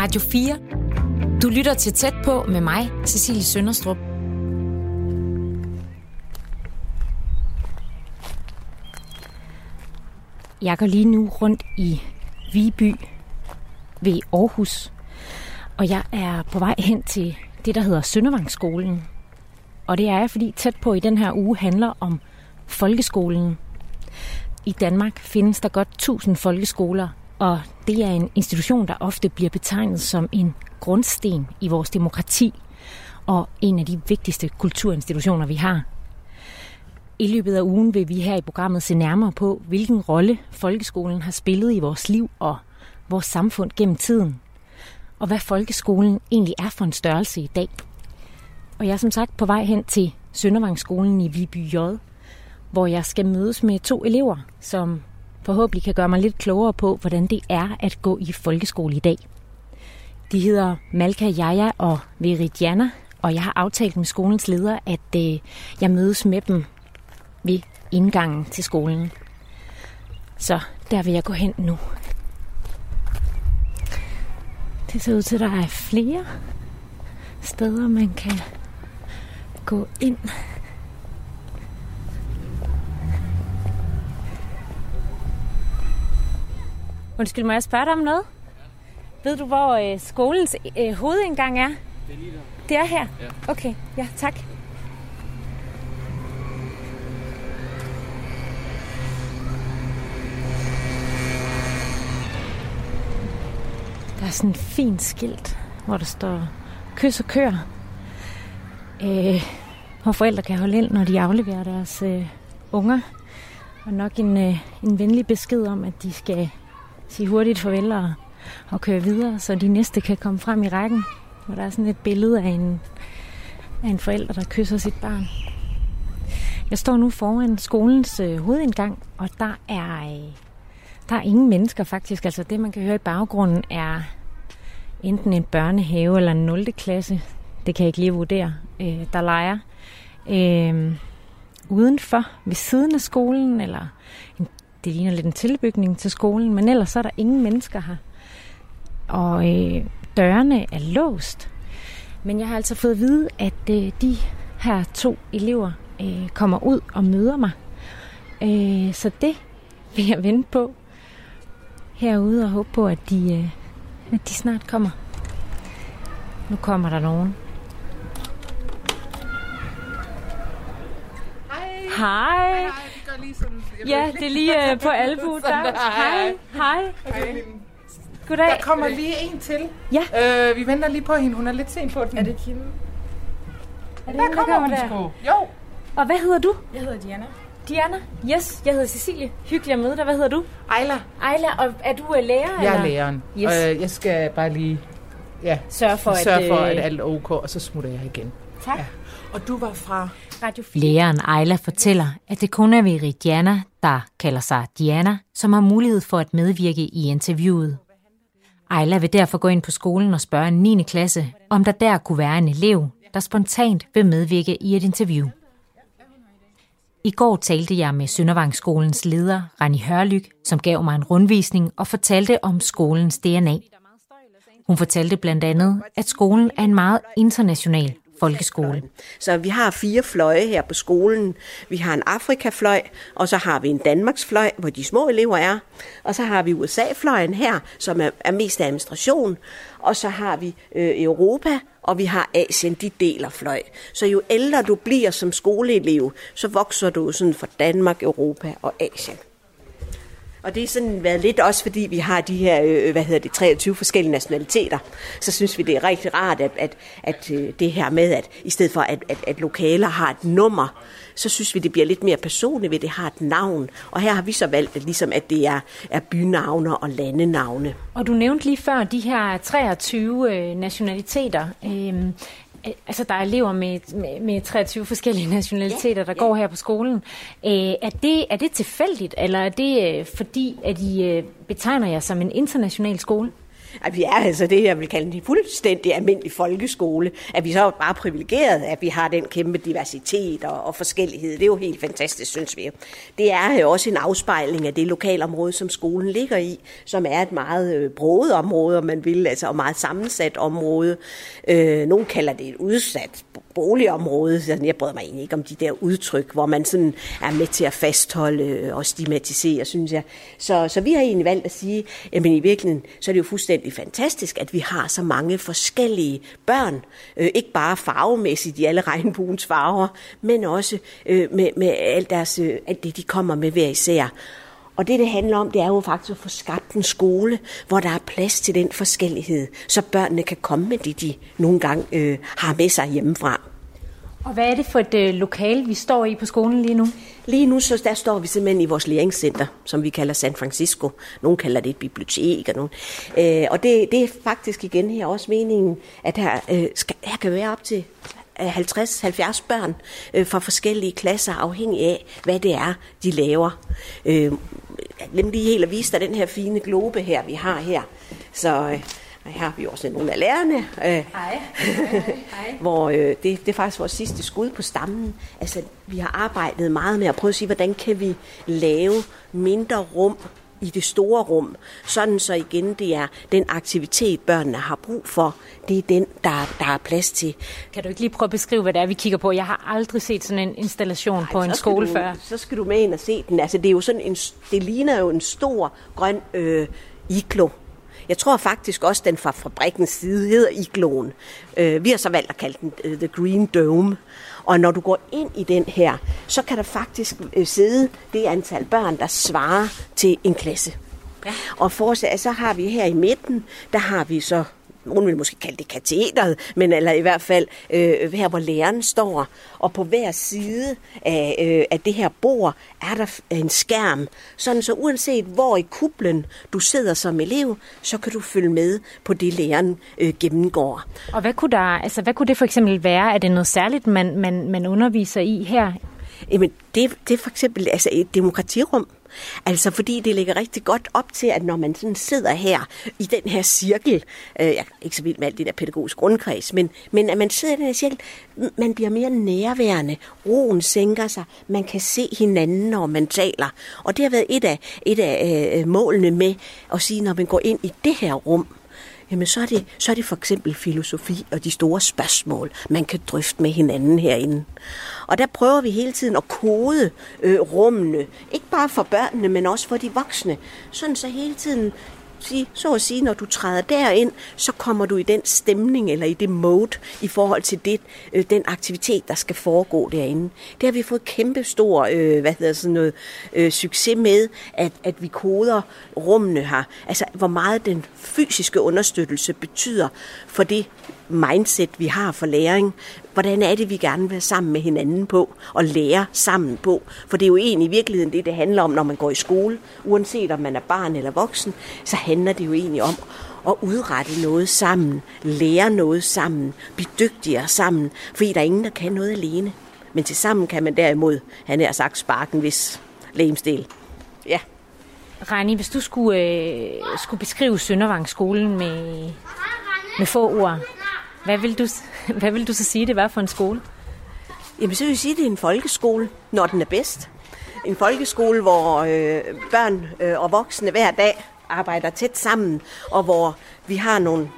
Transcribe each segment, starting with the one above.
Radio 4. Du lytter til tæt på med mig, Cecilie Sønderstrup. Jeg går lige nu rundt i Viby ved Aarhus, og jeg er på vej hen til det, der hedder Søndervangsskolen. Og det er jeg, fordi tæt på i den her uge handler om folkeskolen. I Danmark findes der godt 1000 folkeskoler, og det er en institution, der ofte bliver betegnet som en grundsten i vores demokrati og en af de vigtigste kulturinstitutioner, vi har. I løbet af ugen vil vi her i programmet se nærmere på, hvilken rolle folkeskolen har spillet i vores liv og vores samfund gennem tiden, og hvad folkeskolen egentlig er for en størrelse i dag. Og jeg er som sagt på vej hen til Søndervangsskolen i Viby J, hvor jeg skal mødes med to elever, som forhåbentlig kan gøre mig lidt klogere på, hvordan det er at gå i folkeskole i dag. De hedder Malka Jaja og Veridiana, og jeg har aftalt med skolens leder, at øh, jeg mødes med dem ved indgangen til skolen. Så der vil jeg gå hen nu. Det ser ud til, at der er flere steder, man kan gå ind. Undskyld, må jeg spørge dig om noget? Ved du, hvor øh, skolens øh, hovedindgang er? Det er lige der. Det er her? Ja. Okay, ja, tak. Der er sådan et fint skilt, hvor der står kys og kør. Øh, hvor forældre kan holde ind, når de afleverer deres øh, unger. Og nok en, øh, en venlig besked om, at de skal sige hurtigt farvel og, og køre videre, så de næste kan komme frem i rækken. Og der er sådan et billede af en, af en forælder, der kysser sit barn. Jeg står nu foran skolens øh, hovedindgang, og der er, øh, der er ingen mennesker faktisk. Altså det, man kan høre i baggrunden, er enten en børnehave eller en 0. klasse. Det kan jeg ikke lige vurdere, øh, der leger. Øh, udenfor, ved siden af skolen, eller en, det ligner lidt en tilbygning til skolen, men ellers så er der ingen mennesker her. Og øh, dørene er låst. Men jeg har altså fået at vide, at øh, de her to elever øh, kommer ud og møder mig. Øh, så det vil jeg vente på herude og håbe på, at de, øh, at de snart kommer. Nu kommer der nogen. Hej. Hej. Hej, det gør lige sådan. Jeg Ja, det er lige øh, på albu. Der. der. Hej. Hej. Hej. Goddag. Der kommer lige en til. Ja. Øh, vi venter lige på hende. Hun er lidt sent på den. Er det Kim? Er det Der hende, kommer der? sgu. Jo. Og hvad hedder du? Jeg hedder Diana. Diana? Yes, jeg hedder Cecilie. Hyggeligt at møde dig. Hvad hedder du? Ejla. Ejla, og er du uh, lærer? Jeg eller? er læreren. Yes. Øh, jeg skal bare lige ja, Sørg for, sørge at, for, øh, at alt er ok, og så smutter jeg igen. Tak. Ja. Og du var fra... Radio 4. Læreren Ejla fortæller, at det kun er Veridiana, der kalder sig Diana, som har mulighed for at medvirke i interviewet. Ejla vil derfor gå ind på skolen og spørge en 9. klasse, om der der kunne være en elev, der spontant vil medvirke i et interview. I går talte jeg med Søndervangsskolens leder, Rani Hørlyk, som gav mig en rundvisning og fortalte om skolens DNA. Hun fortalte blandt andet, at skolen er en meget international folkeskole. Så vi har fire fløje her på skolen. Vi har en Afrikafløj, og så har vi en Danmarksfløj, hvor de små elever er. Og så har vi USA-fløjen her, som er, er mest administration. Og så har vi øh, Europa, og vi har Asien, de deler fløj. Så jo ældre du bliver som skoleelev, så vokser du sådan fra Danmark, Europa og Asien. Og det er sådan været lidt også, fordi vi har de her, øh, øh hvad hedder det, 23 forskellige nationaliteter. Så synes vi, det er rigtig rart, at, at, at øh, det her med, at i stedet for, at, at, at lokaler har et nummer, så synes vi, det bliver lidt mere personligt ved, det har et navn. Og her har vi så valgt, at, ligesom, at det er, er bynavne og landenavne. Og du nævnte lige før de her 23 øh, nationaliteter. Øh, altså, der er elever med, med, med 23 forskellige nationaliteter, der går her på skolen. Øh, er, det, er det tilfældigt, eller er det øh, fordi, at I øh, betegner jer som en international skole? At vi er altså det, jeg vil kalde en fuldstændig almindelig folkeskole. At vi så er bare privilegeret, at vi har den kæmpe diversitet og, og forskellighed. Det er jo helt fantastisk, synes vi. Det er jo også en afspejling af det lokalområde, som skolen ligger i, som er et meget øh, broet område, om man vil, altså og meget sammensat område. Øh, nogle kalder det et udsat boligområde. Jeg bryder mig egentlig ikke om de der udtryk, hvor man sådan er med til at fastholde og stigmatisere, synes jeg. Så, så vi har egentlig valgt at sige, at i virkeligheden, så er det jo fuldstændig fantastisk, at vi har så mange forskellige børn. Øh, ikke bare farvemæssigt i alle regnbuens farver, men også øh, med, med alt, deres, øh, alt det, de kommer med hver især. Og det, det handler om, det er jo faktisk at få skabt en skole, hvor der er plads til den forskellighed, så børnene kan komme med det, de nogle gange øh, har med sig hjemmefra. Og hvad er det for et øh, lokal, vi står i på skolen lige nu? Lige nu så der står vi simpelthen i vores læringscenter, som vi kalder San Francisco. Nogle kalder det et bibliotek. Og, nogen. Øh, og det, det er faktisk igen her også meningen, at her, øh, skal, her kan være op til 50-70 børn øh, fra forskellige klasser, afhængig af, hvad det er, de laver. Øh, lad lige helt at vise dig den her fine globe her, vi har her. Så øh, her har vi også nogle af lærerne. Øh, hej. hej. hvor øh, det, det er faktisk vores sidste skud på stammen. Altså, vi har arbejdet meget med at prøve at sige, hvordan kan vi lave mindre rum i det store rum, sådan så igen det er den aktivitet, børnene har brug for, det er den, der, der er plads til. Kan du ikke lige prøve at beskrive, hvad det er, vi kigger på? Jeg har aldrig set sådan en installation Ej, på en skole du, før. Så skal du med ind og se den. Altså, det, er jo sådan en, det ligner jo en stor grøn øh, iglo. Jeg tror faktisk også, den fra fabrikkens side hedder igloen. Øh, vi har så valgt at kalde den uh, The Green Dome. Og når du går ind i den her, så kan der faktisk øh, sidde det antal børn, der svarer til en klasse. Ja. Og for, så har vi her i midten, der har vi så nogen vil måske kalde det katedret, men eller i hvert fald øh, her, hvor læreren står. Og på hver side af, øh, af det her bord er der en skærm, sådan så uanset hvor i kublen du sidder som elev, så kan du følge med på det, læreren øh, gennemgår. Og hvad kunne, der, altså, hvad kunne det for eksempel være? Er det noget særligt, man, man, man underviser i her? Jamen, det, det er for eksempel altså et demokratirum. Altså fordi det ligger rigtig godt op til, at når man sådan sidder her i den her cirkel, øh, jeg er ikke så vild med alt det der pædagogisk grundkreds, men, men at man sidder i den her cirkel, man bliver mere nærværende, roen sænker sig, man kan se hinanden, når man taler. Og det har været et af, et af øh, målene med at sige, når man går ind i det her rum, jamen så er, det, så er det for eksempel filosofi og de store spørgsmål, man kan drøfte med hinanden herinde. Og der prøver vi hele tiden at kode øh, rummene, ikke bare for børnene, men også for de voksne, sådan så hele tiden sige, så at sige, når du træder derind, så kommer du i den stemning eller i det mode i forhold til det, øh, den aktivitet, der skal foregå derinde. Det har vi fået kæmpe stor øh, hvad hedder sådan noget, øh, succes med, at, at vi koder rummene her. Altså, hvor meget den fysiske understøttelse betyder for det mindset, vi har for læring. Hvordan er det, vi gerne vil være sammen med hinanden på og lære sammen på? For det er jo egentlig i virkeligheden det, det handler om, når man går i skole. Uanset om man er barn eller voksen, så handler det jo egentlig om at udrette noget sammen, lære noget sammen, blive dygtigere sammen, fordi der er ingen, der kan noget alene. Men til sammen kan man derimod, han har sagt, sparken hvis lægemstil. Ja. Rani, hvis du skulle, øh, skulle beskrive Søndervangsskolen med, med få ord, hvad vil, du, hvad vil du så sige, det var for en skole? Jamen, så vil jeg sige, at det er en folkeskole, når den er bedst. En folkeskole, hvor øh, børn øh, og voksne hver dag arbejder tæt sammen, og hvor vi har nogle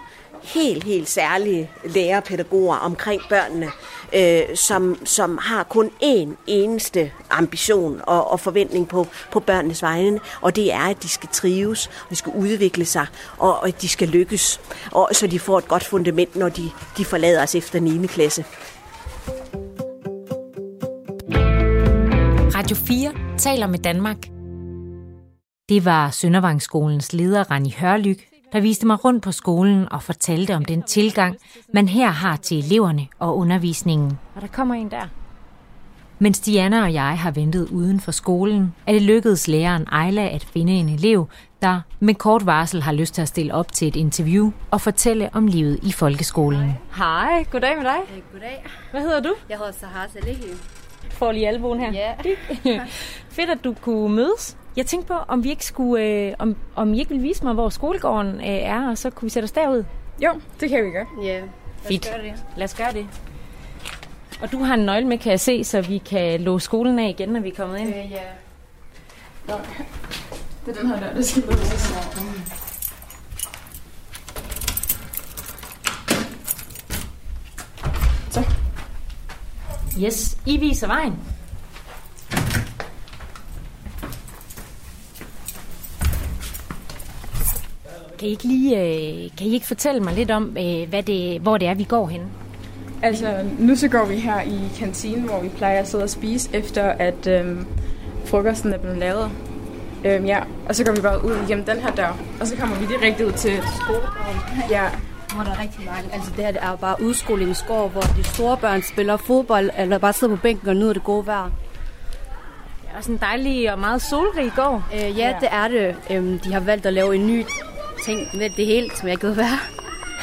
helt, helt særlige lærerpædagoger omkring børnene, øh, som, som har kun én eneste ambition og, og forventning på, på børnenes vegne, og det er, at de skal trives, og de skal udvikle sig, og, og at de skal lykkes, og så de får et godt fundament, når de, de forlader os efter 9. klasse. Radio 4 taler med Danmark. Det var Søndervangsskolens leder, Rani Hørlyk, der viste mig rundt på skolen og fortalte om den tilgang, man her har til eleverne og undervisningen. Og der kommer en der. Mens Diana og jeg har ventet uden for skolen, er det lykkedes læreren Ejla at finde en elev, der med kort varsel har lyst til at stille op til et interview og fortælle om livet i folkeskolen. Hej, goddag med dig. Hey, goddag. Hvad hedder du? Jeg hedder Sahar Salehi. Får lige albuen her. Ja. Fedt, at du kunne mødes. Jeg tænkte på, om vi ikke skulle, øh, om, om I ikke vil vise mig, hvor skolegården øh, er, og så kunne vi sætte os derud. Jo, det kan vi gøre. Ja. Fint. Lad os gøre det. Og du har en nøgle med, kan jeg se, så vi kan låse skolen af igen, når vi er kommet ind. Øh, ja. Nå. Det er den her dør, der skal låses. Yes, I viser vejen. Kan I ikke lige, øh, kan I ikke fortælle mig lidt om, øh, hvad det, hvor det er, vi går hen? Altså, nu så går vi her i kantinen, hvor vi plejer at sidde og spise, efter at øhm, frokosten er blevet lavet. Øhm, ja, og så går vi bare ud igennem den her dør, og så kommer vi direkte ud til skolegården. Ja, Hvor der er rigtig mange. Altså det her det er bare udskolingsgård, hvor de store børn spiller fodbold, eller bare sidder på bænken og nyder det gode vejr. Det er også en dejlig og meget solrig gård. Øh, ja, det er det. Øhm, de har valgt at lave en ny ting med det hele, som jeg kan være.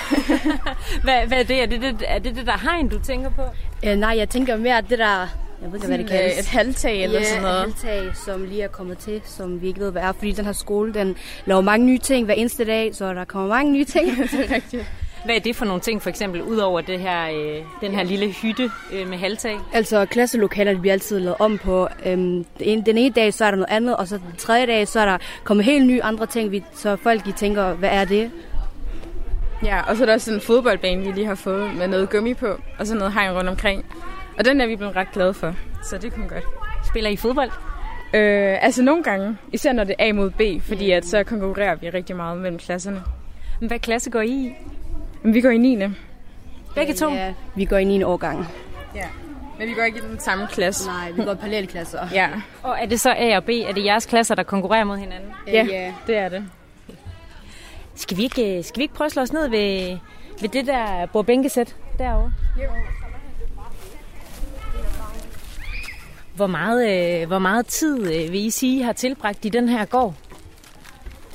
Hvad, hvad er det? Er det det, er det, det der hegn, du tænker på? Øh, nej, jeg tænker mere, at det der... Jeg ved ikke, hvad det Sådan, øh, kaldes. et halvtag eller sådan noget. Ja, et halvtag, som lige er kommet til, som vi ikke ved, hvad er. Fordi den her skole, den laver mange nye ting hver eneste dag, så der kommer mange nye ting. det er rigtigt. Hvad er det for nogle ting, for eksempel, ud over det her, øh, den her lille hytte øh, med halvtag? altså, klasselokaler bliver altid lavet om på. Øhm, den, ene, den ene dag, så er der noget andet, og så den tredje dag, så er der kommet helt nye andre ting, vi, så folk de tænker, hvad er det? Ja, og så er der også en fodboldbane, vi lige har fået med noget gummi på, og så noget hegn rundt omkring. Og den er vi blevet ret glade for, så det kunne godt. Spiller I fodbold? Øh, altså nogle gange, især når det er A mod B, fordi at så konkurrerer vi rigtig meget mellem klasserne. Hvad klasse går I i? Men vi går i 9. Begge to? Ja, vi går i 9. årgang. Ja. Men vi går ikke i den samme klasse. Nej, vi går i parallelklasser. Ja, Og er det så A og B? Er det jeres klasser, der konkurrerer mod hinanden? ja, ja. det er det. Skal vi ikke, skal vi ikke prøve at slå os ned ved, ved det der bordbænkesæt derovre? Jo. Hvor meget, øh, hvor meget tid øh, vil I sige, I har tilbragt i den her gård?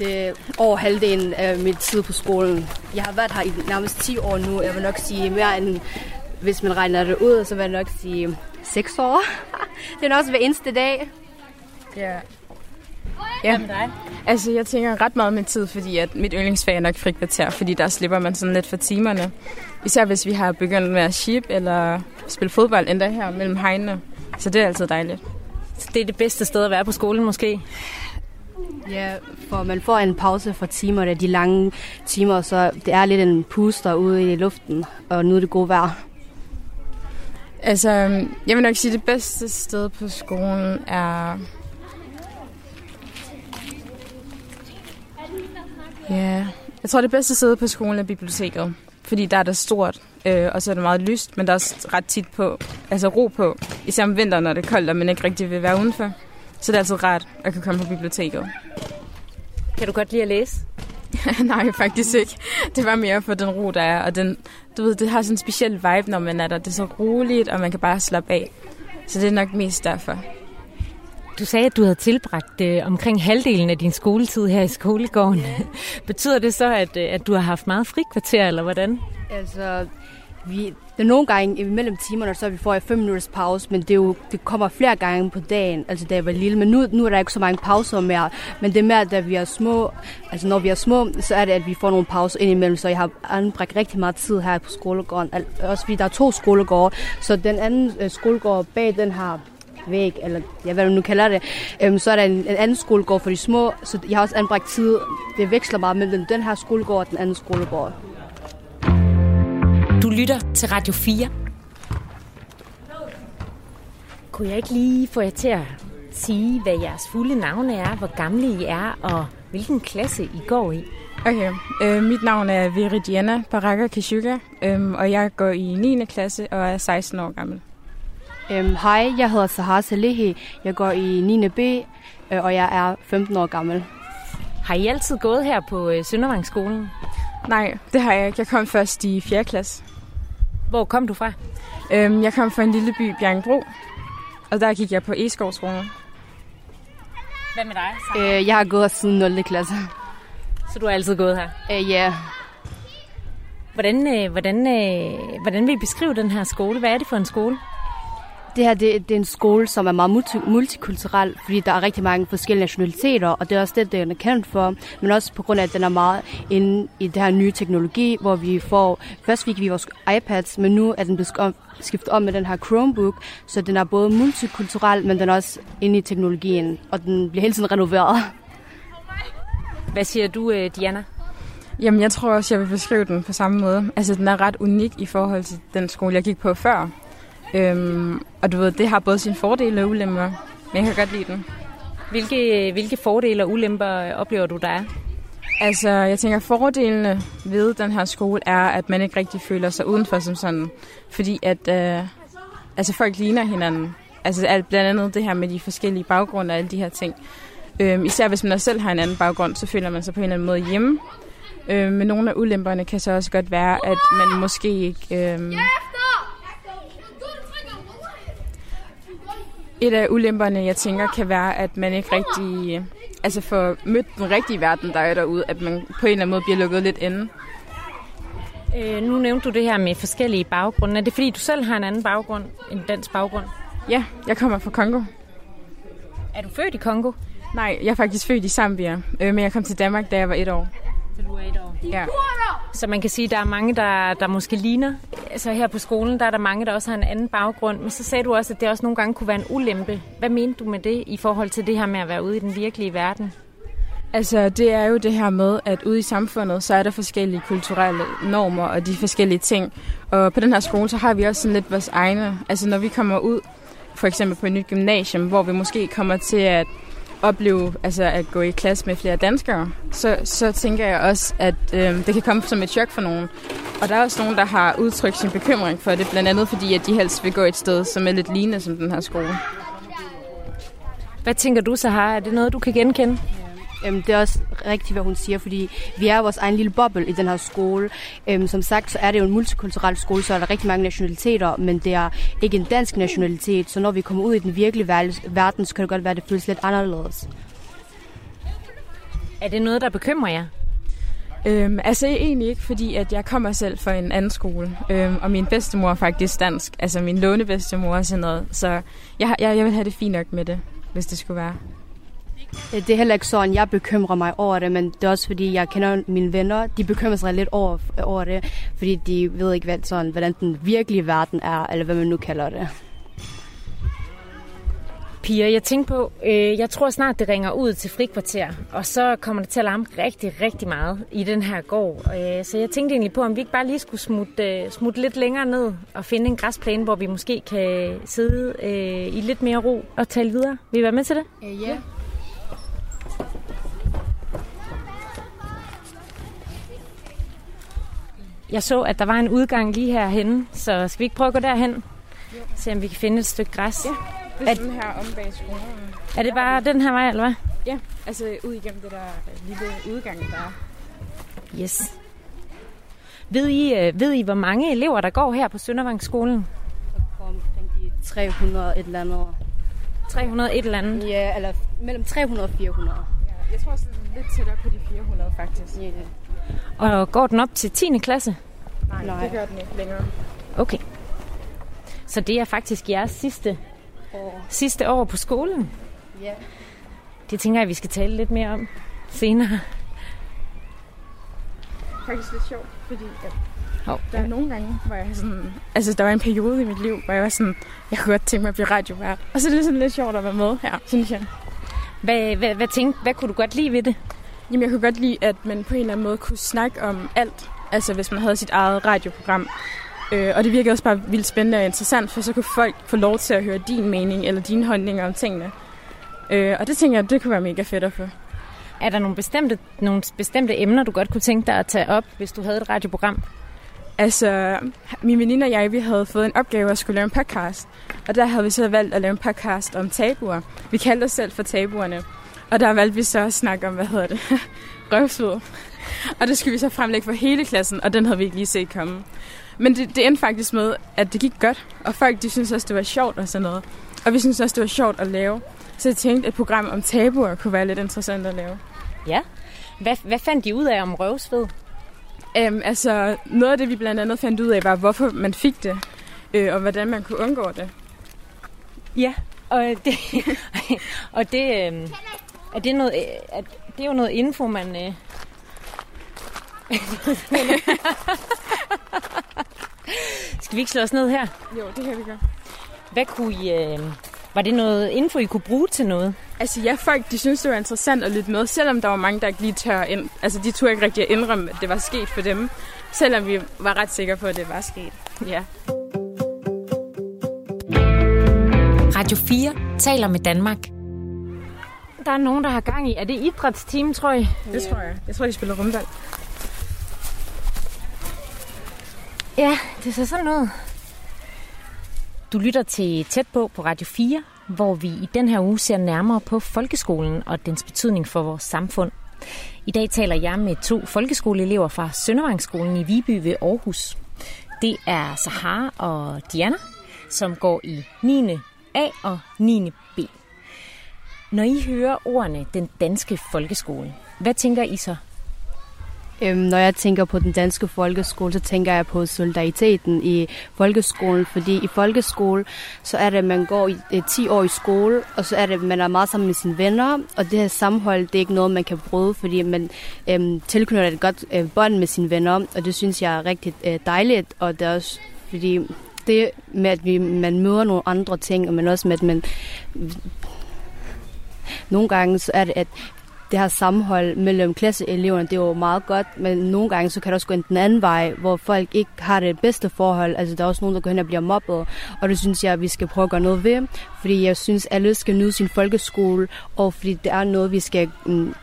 Det er over halvdelen af mit tid på skolen. Jeg har været her i nærmest 10 år nu. Jeg vil nok sige mere end, hvis man regner det ud, så vil jeg nok sige 6 år. det er også hver eneste dag. Ja. Ja, med dig? altså jeg tænker ret meget med tid, fordi at mit yndlingsfag er nok frikvarter, fordi der slipper man sådan lidt for timerne. Især hvis vi har begyndt med at ship eller spille fodbold endda her mellem hegnene. Så det er altid dejligt. Så det er det bedste sted at være på skolen måske? Ja, for man får en pause fra timer, det er de lange timer, så det er lidt en puster ude i luften, og nu er det gode vejr. Altså, jeg vil nok sige, at det bedste sted på skolen er... Ja, jeg tror, det bedste sted på skolen er biblioteket. Fordi der er det stort, øh, og så er det meget lyst, men der er også ret tit på, altså ro på. Især om vinteren, når det er koldt, og man ikke rigtig vil være udenfor. Så det er altid rart at kunne komme på biblioteket. Kan du godt lide at læse? Nej, faktisk ikke. Det var mere for den ro, der er. Og den, du ved, det har sådan en speciel vibe, når man er der. Det er så roligt, og man kan bare slappe af. Så det er nok mest derfor. Du sagde, at du havde tilbragt øh, omkring halvdelen af din skoletid her i skolegården. Betyder det så, at, øh, at du har haft meget frikvarter, eller hvordan? Altså, vi, det er nogle gange imellem timerne, så vi får jeg 5 minutters pause, men det, er jo, det kommer flere gange på dagen, altså da jeg var lille. Men nu, nu er der ikke så mange pauser mere, men det er mere, da vi er små, altså når vi er små, så er det, at vi får nogle pauser indimellem, så jeg har anbragt rigtig meget tid her på skolegården. Al- Også fordi der er to skolegårde, så den anden øh, skolegård bag den her væg, eller ja, hvad du nu kalder det, øhm, så er der en, en anden skolegård for de små, så jeg har også anbragt tid. Det veksler meget mellem den her skolegård og den anden skolegård. Du lytter til Radio 4. Kunne jeg ikke lige få jer til at sige, hvad jeres fulde navne er, hvor gamle I er, og hvilken klasse I går i? Okay, øh, mit navn er Viridiana Baraka Kishuga, øh, og jeg går i 9. klasse og er 16 år gammel. Øhm, hej, jeg hedder Sahar Salehi. Jeg går i 9. B, øh, og jeg er 15 år gammel. Har I altid gået her på øh, Søndervangsskolen? Nej, det har jeg ikke. Jeg kom først i 4. klasse. Hvor kom du fra? Øh, jeg kom fra en lille by, Bjergbro, og der gik jeg på Eskovskolen. Hvad med dig? Øh, jeg har gået her siden 0. klasse. Så du har altid gået her. Øh, ja, Hvordan, øh, hvordan, øh, hvordan vil I beskrive den her skole? Hvad er det for en skole? Det her det, det er en skole, som er meget multi, multikulturel, fordi der er rigtig mange forskellige nationaliteter, og det er også det, den er kendt for, men også på grund af, at den er meget inde i det her nye teknologi, hvor vi får, først fik vi vores iPads, men nu er den blevet om, skiftet om med den her Chromebook, så den er både multikulturel, men den er også inde i teknologien, og den bliver hele tiden renoveret. Hvad siger du, øh, Diana? Jamen, jeg tror også, jeg vil beskrive den på samme måde. Altså, den er ret unik i forhold til den skole, jeg gik på før. Øhm, og du ved, det har både sine fordele og ulemper, men jeg kan godt lide den. Hvilke, hvilke fordele og ulemper oplever du, der er? Altså, jeg tænker, fordelene ved den her skole er, at man ikke rigtig føler sig udenfor som sådan. Fordi at øh, altså, folk ligner hinanden. Altså alt, blandt andet det her med de forskellige baggrunde og alle de her ting. Øhm, især hvis man selv har en anden baggrund, så føler man sig på en eller anden måde hjemme. Øhm, men nogle af ulemperne kan så også godt være, at man måske ikke... Øhm, et af ulemperne, jeg tænker, kan være, at man ikke rigtig altså får mødt den rigtige verden, der er derude, at man på en eller anden måde bliver lukket lidt inde. Øh, nu nævnte du det her med forskellige baggrunde. Er det fordi, du selv har en anden baggrund, en dansk baggrund? Ja, jeg kommer fra Kongo. Er du født i Kongo? Nej, jeg er faktisk født i Zambia, øh, men jeg kom til Danmark, da jeg var et år. Så du er et år? Ja. Så man kan sige, at der er mange, der, der måske ligner. Så her på skolen, der er der mange, der også har en anden baggrund. Men så sagde du også, at det også nogle gange kunne være en ulempe. Hvad mente du med det i forhold til det her med at være ude i den virkelige verden? Altså, det er jo det her med, at ude i samfundet, så er der forskellige kulturelle normer og de forskellige ting. Og på den her skole, så har vi også sådan lidt vores egne. Altså, når vi kommer ud, for eksempel på et nyt gymnasium, hvor vi måske kommer til at opleve altså at gå i klasse med flere danskere, så, så tænker jeg også, at øh, det kan komme som et chok for nogen. Og der er også nogen, der har udtrykt sin bekymring for det, blandt andet fordi, at de helst vil gå et sted, som er lidt lignende som den her skole. Hvad tænker du, så har? Er det noget, du kan genkende? Øhm, det er også rigtigt, hvad hun siger, fordi vi er vores egen lille boble i den her skole. Øhm, som sagt, så er det jo en multikulturel skole, så er der rigtig mange nationaliteter, men det er ikke en dansk nationalitet, så når vi kommer ud i den virkelige verden, så kan det godt være, at det føles lidt anderledes. Er det noget, der bekymrer jer? Øhm, altså egentlig ikke, fordi at jeg kommer selv fra en anden skole, øhm, og min bedstemor er faktisk dansk, altså min lånebedstemor og sådan noget, så jeg, jeg, jeg vil have det fint nok med det, hvis det skulle være. Det er heller ikke sådan, jeg bekymrer mig over det, men det er også fordi, jeg kender mine venner, de bekymrer sig lidt over, over det, fordi de ved ikke, hvad, sådan, hvordan den virkelige verden er, eller hvad man nu kalder det. Pia, jeg tænker på, øh, jeg tror snart, det ringer ud til frikvarter, og så kommer det til at larme rigtig, rigtig meget i den her gård. Øh, så jeg tænkte egentlig på, om vi ikke bare lige skulle smutte, øh, smutte lidt længere ned og finde en græsplæne, hvor vi måske kan sidde øh, i lidt mere ro og tale videre. Vil I være med til det? Øh, ja. Jeg så, at der var en udgang lige herhen, så skal vi ikke prøve at gå derhen? Jo. Se om vi kan finde et stykke græs. Ja, det er sådan her om bag skolen. Er det bare den her vej, eller hvad? Ja, altså ud igennem det der lille udgang, der er. Yes. Ved I, øh, ved I, hvor mange elever, der går her på Søndervangsskolen? Omkring de 300 et eller andet. 300 et eller andet? Ja, eller mellem 300 og 400. Ja, jeg tror også lidt tættere på de 400 faktisk. Ja. Og går den op til 10. klasse? Nej, Nej, det gør den ikke længere. Okay. Så det er faktisk jeres sidste, år. sidste år på skolen? Ja. Det tænker jeg, vi skal tale lidt mere om senere. Faktisk lidt sjovt, fordi at Hov. der er nogle gange, hvor jeg sådan... Altså, der var en periode i mit liv, hvor jeg var sådan... Jeg kunne godt tænke mig at blive radiovært. Og så er det sådan lidt sjovt at være med her, synes jeg. Hvad, hvad, hvad, tænkte, hvad kunne du godt lide ved det? Jamen, jeg kunne godt lide, at man på en eller anden måde kunne snakke om alt. Altså, hvis man havde sit eget radioprogram. Øh, og det virkede også bare vildt spændende og interessant, for så kunne folk få lov til at høre din mening eller dine holdninger om tingene. Øh, og det tænker jeg, det kunne være mega fedt at få. Er der nogle bestemte, nogle bestemte emner, du godt kunne tænke dig at tage op, hvis du havde et radioprogram? Altså, min veninde og jeg, vi havde fået en opgave at skulle lave en podcast. Og der havde vi så valgt at lave en podcast om tabuer. Vi kaldte os selv for tabuerne. Og der valgte vi så at snakke om, hvad hedder det, røvsved. Og det skulle vi så fremlægge for hele klassen, og den havde vi ikke lige set komme. Men det, det endte faktisk med, at det gik godt, og folk de synes også, det var sjovt og sådan noget. Og vi synes også, det var sjovt at lave. Så jeg tænkte, at et program om tabuer kunne være lidt interessant at lave. Ja. Hvad, hvad fandt de ud af om røvsved? Um, altså, noget af det, vi blandt andet fandt ud af, var, hvorfor man fik det, øh, og hvordan man kunne undgå det. Ja, og det, og det, øh, er det, noget, øh, er, det er jo noget info, man... Øh, Skal vi ikke slå os ned her? Jo, det kan vi gøre. Hvad kunne I, øh, var det noget info, I kunne bruge til noget? Altså ja, folk de synes, det var interessant at lytte med, selvom der var mange, der ikke lige tør ind. Altså de turde ikke rigtig at indrømme, at det var sket for dem, selvom vi var ret sikre på, at det var sket. Ja. Radio 4 taler med Danmark. Der er nogen, der har gang i. Er det idrætsteam, tror jeg? Det tror jeg. Jeg tror, de spiller rumbold. Ja, det ser sådan noget. Du lytter til Tæt på på Radio 4, hvor vi i den her uge ser nærmere på folkeskolen og dens betydning for vores samfund. I dag taler jeg med to folkeskoleelever fra Søndervangsskolen i Viby ved Aarhus. Det er Sahara og Diana, som går i 9. A og 9. Når I hører ordene den danske folkeskole, hvad tænker I så? Øhm, når jeg tænker på den danske folkeskole, så tænker jeg på solidariteten i folkeskolen, fordi i folkeskole, så er det, at man går i øh, eh, 10 år i skole, og så er det, at man er meget sammen med sine venner, og det her sammenhold, det er ikke noget, man kan bryde, fordi man øhm, tilknytter et godt øh, bånd med sine venner, og det synes jeg er rigtig øh, dejligt, og det er også, fordi det med, at vi, man møder nogle andre ting, men også med, at man nogle gange så er det, at det her sammenhold mellem klasseeleverne, det er jo meget godt, men nogle gange så kan det også gå den anden vej, hvor folk ikke har det bedste forhold. Altså der er også nogen, der går hen og bliver mobbet, og det synes jeg, at vi skal prøve at gøre noget ved, fordi jeg synes, at alle skal nyde sin folkeskole, og fordi det er noget, vi skal, mm,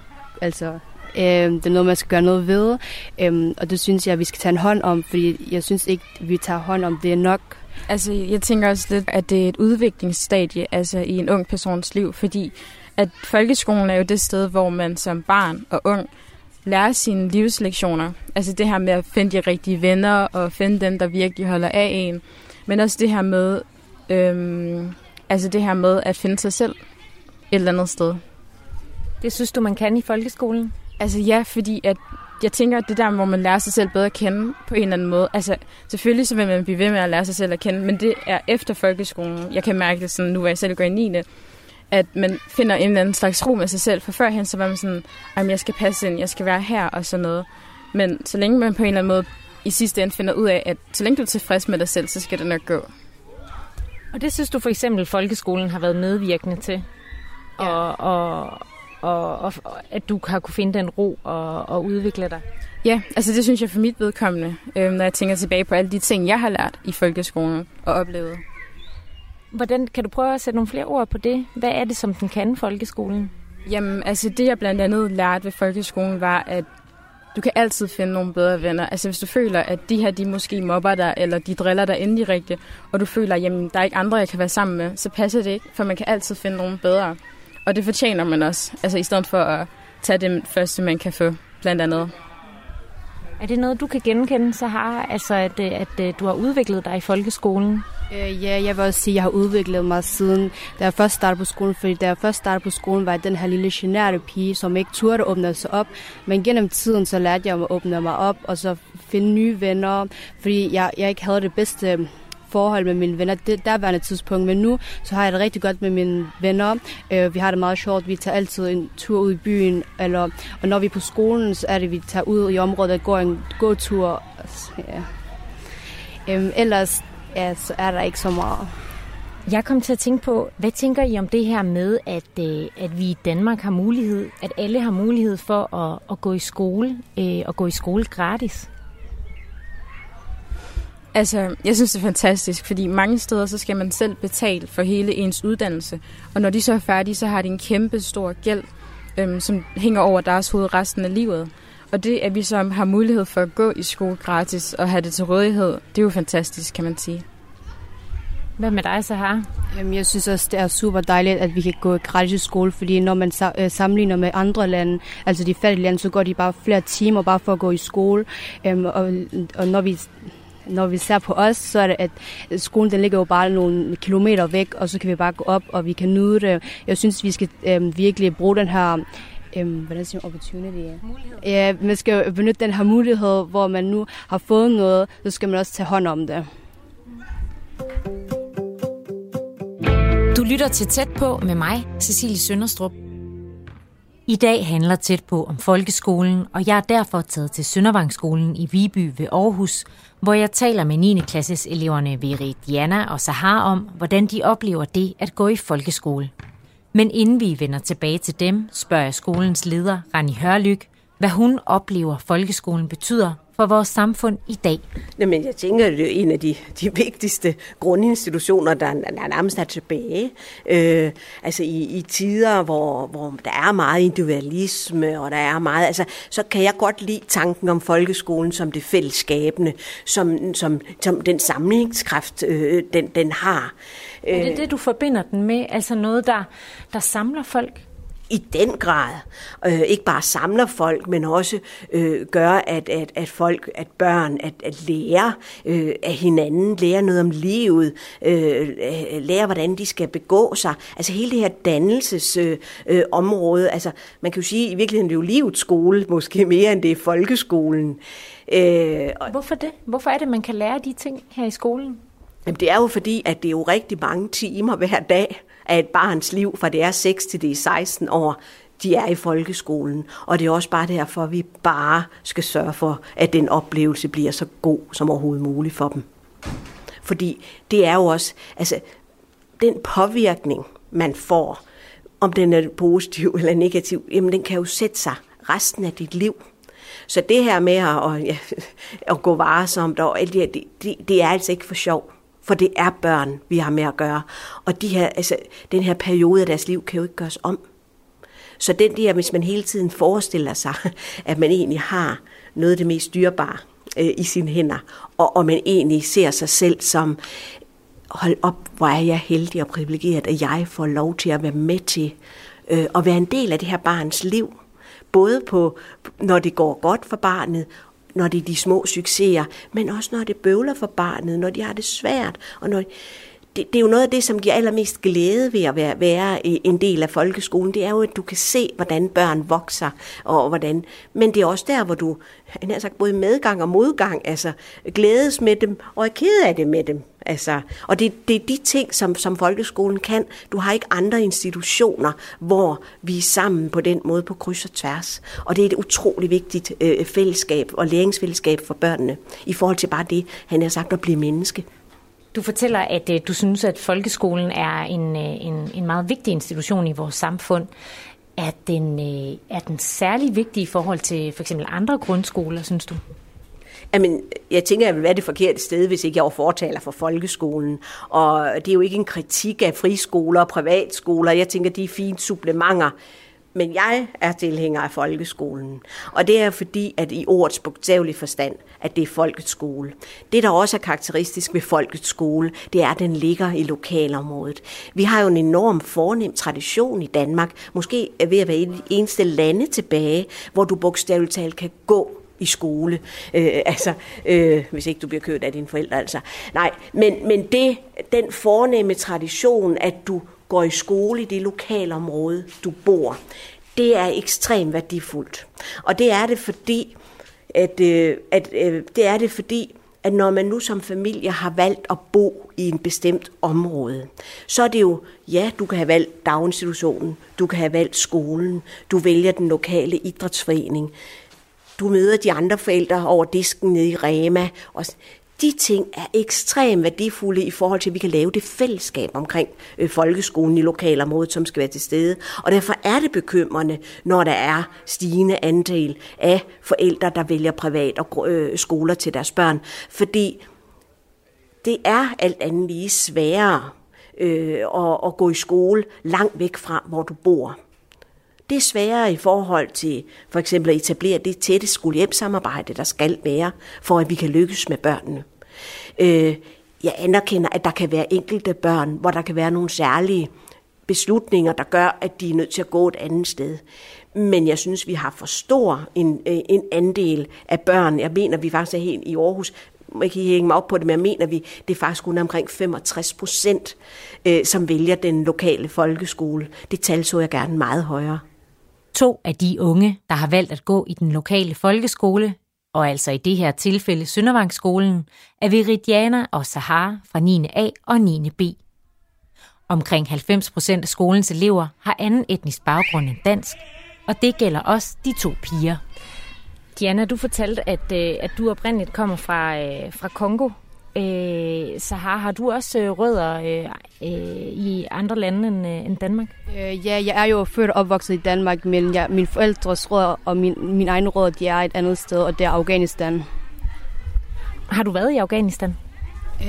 altså øh, det er noget, man skal gøre noget ved, øh, og det synes jeg, at vi skal tage en hånd om, fordi jeg synes ikke, vi tager hånd om det nok. Altså, jeg tænker også lidt, at det er et udviklingsstadie altså, i en ung persons liv, fordi at folkeskolen er jo det sted, hvor man som barn og ung lærer sine livslektioner. Altså det her med at finde de rigtige venner og finde dem, der virkelig holder af en. Men også det her med, øhm, altså det her med at finde sig selv et eller andet sted. Det synes du, man kan i folkeskolen? Altså ja, fordi at jeg tænker, at det der, hvor man lærer sig selv bedre at kende på en eller anden måde. Altså selvfølgelig så vil man blive ved med at lære sig selv at kende, men det er efter folkeskolen. Jeg kan mærke det sådan, nu hvor jeg selv går i 9 at man finder en eller anden slags ro med sig selv. For førhen så var man sådan, at jeg skal passe ind, jeg skal være her og sådan noget. Men så længe man på en eller anden måde i sidste ende finder ud af, at så længe du er tilfreds med dig selv, så skal det nok gå. Og det synes du for eksempel, folkeskolen har været medvirkende til? Ja. Og, og, og, og, at du har kunne finde den ro og, og udvikle dig? Ja, altså det synes jeg for mit vedkommende, øh, når jeg tænker tilbage på alle de ting, jeg har lært i folkeskolen og oplevet. Hvordan kan du prøve at sætte nogle flere ord på det? Hvad er det, som den kan, folkeskolen? Jamen, altså det jeg blandt andet lærte ved folkeskolen var, at du kan altid finde nogle bedre venner. Altså hvis du føler, at de her, de måske mobber dig, eller de driller dig endelig rigtigt, og du føler, at jamen, der er ikke andre, jeg kan være sammen med, så passer det ikke, for man kan altid finde nogle bedre. Og det fortjener man også, altså i stedet for at tage det første, man kan få, blandt andet. Er det noget, du kan genkende, så har Altså, at, øh, at, øh, du har udviklet dig i folkeskolen? Øh, ja, jeg vil også sige, at jeg har udviklet mig siden, da jeg først startede på skolen. Fordi da jeg først startede på skolen, var jeg den her lille generede pige, som ikke turde åbne sig op. Men gennem tiden, så lærte jeg at åbne mig op, og så finde nye venner. Fordi jeg, jeg ikke havde det bedste forhold med mine venner det derværende tidspunkt, men nu så har jeg det rigtig godt med mine venner. Øh, vi har det meget sjovt, vi tager altid en tur ud i byen, eller, og når vi er på skolen, så er det, vi tager ud i området og går en gåtur. Ja. Øhm, ellers ja, så er der ikke så meget. Jeg kom til at tænke på, hvad tænker I om det her med, at, øh, at vi i Danmark har mulighed, at alle har mulighed for at, at gå i skole, øh, og gå i skole gratis? Altså, jeg synes, det er fantastisk, fordi mange steder, så skal man selv betale for hele ens uddannelse. Og når de så er færdige, så har de en kæmpe stor gæld, øhm, som hænger over deres hoved resten af livet. Og det, at vi så har mulighed for at gå i skole gratis og have det til rådighed, det er jo fantastisk, kan man sige. Hvad med dig, Sahar? Jamen, jeg synes også, det er super dejligt, at vi kan gå gratis i skole, fordi når man øh, sammenligner med andre lande, altså de fattige lande, så går de bare flere timer bare for at gå i skole. Øhm, og, og når vi når vi ser på os, så er det, at skolen den ligger jo bare nogle kilometer væk, og så kan vi bare gå op, og vi kan nyde det. Jeg synes, vi skal øhm, virkelig bruge den her øhm, hvordan siger man, opportunity? Mulighed. Ja, man skal jo benytte den her mulighed, hvor man nu har fået noget, så skal man også tage hånd om det. Du lytter til Tæt på med mig, Cecilie Sønderstrup. I dag handler Tæt på om folkeskolen, og jeg er derfor taget til Søndervangsskolen i Viby ved Aarhus, hvor jeg taler med 9. klasses eleverne Veri, Diana og Sahar om, hvordan de oplever det at gå i folkeskole. Men inden vi vender tilbage til dem, spørger jeg skolens leder, Rani Hørlyk, hvad hun oplever folkeskolen betyder for vores samfund i dag? Jamen, jeg tænker, at det er en af de, de vigtigste grundinstitutioner, der, der nærmest er tilbage. Øh, altså i, i tider, hvor, hvor der er meget individualisme, og der er meget, altså, så kan jeg godt lide tanken om folkeskolen som det fællesskabende, som, som, som den samlingskraft, øh, den, den har. Er det det, du forbinder den med? Altså noget, der, der samler folk? I den grad øh, ikke bare samler folk, men også øh, gør, at, at, at folk, at børn, at, at lære øh, af hinanden, lære noget om livet, øh, lære, hvordan de skal begå sig. Altså hele det her dannelsesområde, øh, øh, område. altså man kan jo sige, i virkeligheden det er jo livets skole, måske mere end det er folkeskolen. Øh, Hvorfor det? Hvorfor er det, man kan lære de ting her i skolen? Jamen, det er jo fordi, at det er jo rigtig mange timer hver dag, af et barns liv, fra det er 6 til det er 16 år, de er i folkeskolen. Og det er også bare derfor, at vi bare skal sørge for, at den oplevelse bliver så god som overhovedet muligt for dem. Fordi det er jo også, altså den påvirkning, man får, om den er positiv eller negativ, jamen den kan jo sætte sig resten af dit liv. Så det her med at, at, ja, at gå varsomt og alt det, det, det er altså ikke for sjov. For det er børn, vi har med at gøre. Og de her, altså, den her periode af deres liv kan jo ikke gøres om. Så den der, hvis man hele tiden forestiller sig, at man egentlig har noget af det mest dyrebare øh, i sine hænder, og, og man egentlig ser sig selv som, hold op, hvor er jeg heldig og privilegeret, at jeg får lov til at være med til øh, at være en del af det her barns liv. Både på, når det går godt for barnet, når det er de små succeser, men også når det bøvler for barnet, når de har det svært, og når det, det er jo noget af det, som giver allermest glæde ved at være, være en del af folkeskolen. Det er jo, at du kan se, hvordan børn vokser, og hvordan. Men det er også der, hvor du han har sagt, både medgang og modgang, altså glædes med dem, og er ked af det med dem. Altså, og det, det er de ting, som, som folkeskolen kan. Du har ikke andre institutioner, hvor vi er sammen på den måde på kryds og tværs. Og det er et utroligt vigtigt øh, fællesskab og læringsfællesskab for børnene, i forhold til bare det, han har sagt, at blive menneske. Du fortæller, at øh, du synes, at folkeskolen er en, øh, en, en meget vigtig institution i vores samfund. Er den, øh, er den særlig vigtig i forhold til for eksempel andre grundskoler, synes du? Jamen, jeg tænker, at jeg vil være det forkerte sted, hvis ikke jeg var fortaler for folkeskolen. Og det er jo ikke en kritik af friskoler og privatskoler. Jeg tænker, de er fine supplementer men jeg er tilhænger af folkeskolen. Og det er fordi, at i ordets bogstavelige forstand, at det er folkets skole. Det, der også er karakteristisk ved folkets skole, det er, at den ligger i lokalområdet. Vi har jo en enorm fornem tradition i Danmark, måske ved at være et eneste lande tilbage, hvor du bogstaveligt talt kan gå i skole. Øh, altså, øh, hvis ikke du bliver kørt af dine forældre, altså. Nej, men, men det, den fornemme tradition, at du går i skole i det lokalområde, du bor, det er ekstremt værdifuldt. Og det er det fordi, at, øh, at øh, det er det fordi, at når man nu som familie har valgt at bo i en bestemt område, så er det jo, ja, du kan have valgt daginstitutionen, du kan have valgt skolen, du vælger den lokale idrætsforening, du møder de andre forældre over disken nede i Rema. Og de ting er ekstremt værdifulde i forhold til, at vi kan lave det fællesskab omkring øh, folkeskolen i lokalområdet, som skal være til stede. Og derfor er det bekymrende, når der er stigende andel af forældre, der vælger privat og øh, skoler til deres børn. Fordi det er alt andet lige sværere øh, at, at gå i skole langt væk fra, hvor du bor. Det er sværere i forhold til for eksempel at etablere det tætte skole-hjem-samarbejde, der skal være, for at vi kan lykkes med børnene. Øh, jeg anerkender, at der kan være enkelte børn, hvor der kan være nogle særlige beslutninger, der gør, at de er nødt til at gå et andet sted. Men jeg synes, vi har for stor en, øh, en andel af børn. Jeg mener, vi faktisk er helt i Aarhus, jeg kan hænge mig op på det, men jeg mener, vi, det er faktisk kun omkring 65 procent, øh, som vælger den lokale folkeskole. Det tal så jeg gerne meget højere. To af de unge, der har valgt at gå i den lokale folkeskole, og altså i det her tilfælde Søndervangsskolen, er Viridiana og Sahar fra 9. A og 9. B. Omkring 90 procent af skolens elever har anden etnisk baggrund end dansk, og det gælder også de to piger. Diana, du fortalte, at, øh, at du oprindeligt kommer fra, øh, fra Kongo. Øh, så har, du også øh, rødder øh, øh, i andre lande end, øh, end Danmark? Øh, ja, jeg er jo født og opvokset i Danmark, men jeg, mine forældres rødder og min, mine egne rødder, de er et andet sted, og det er Afghanistan. Har du været i Afghanistan?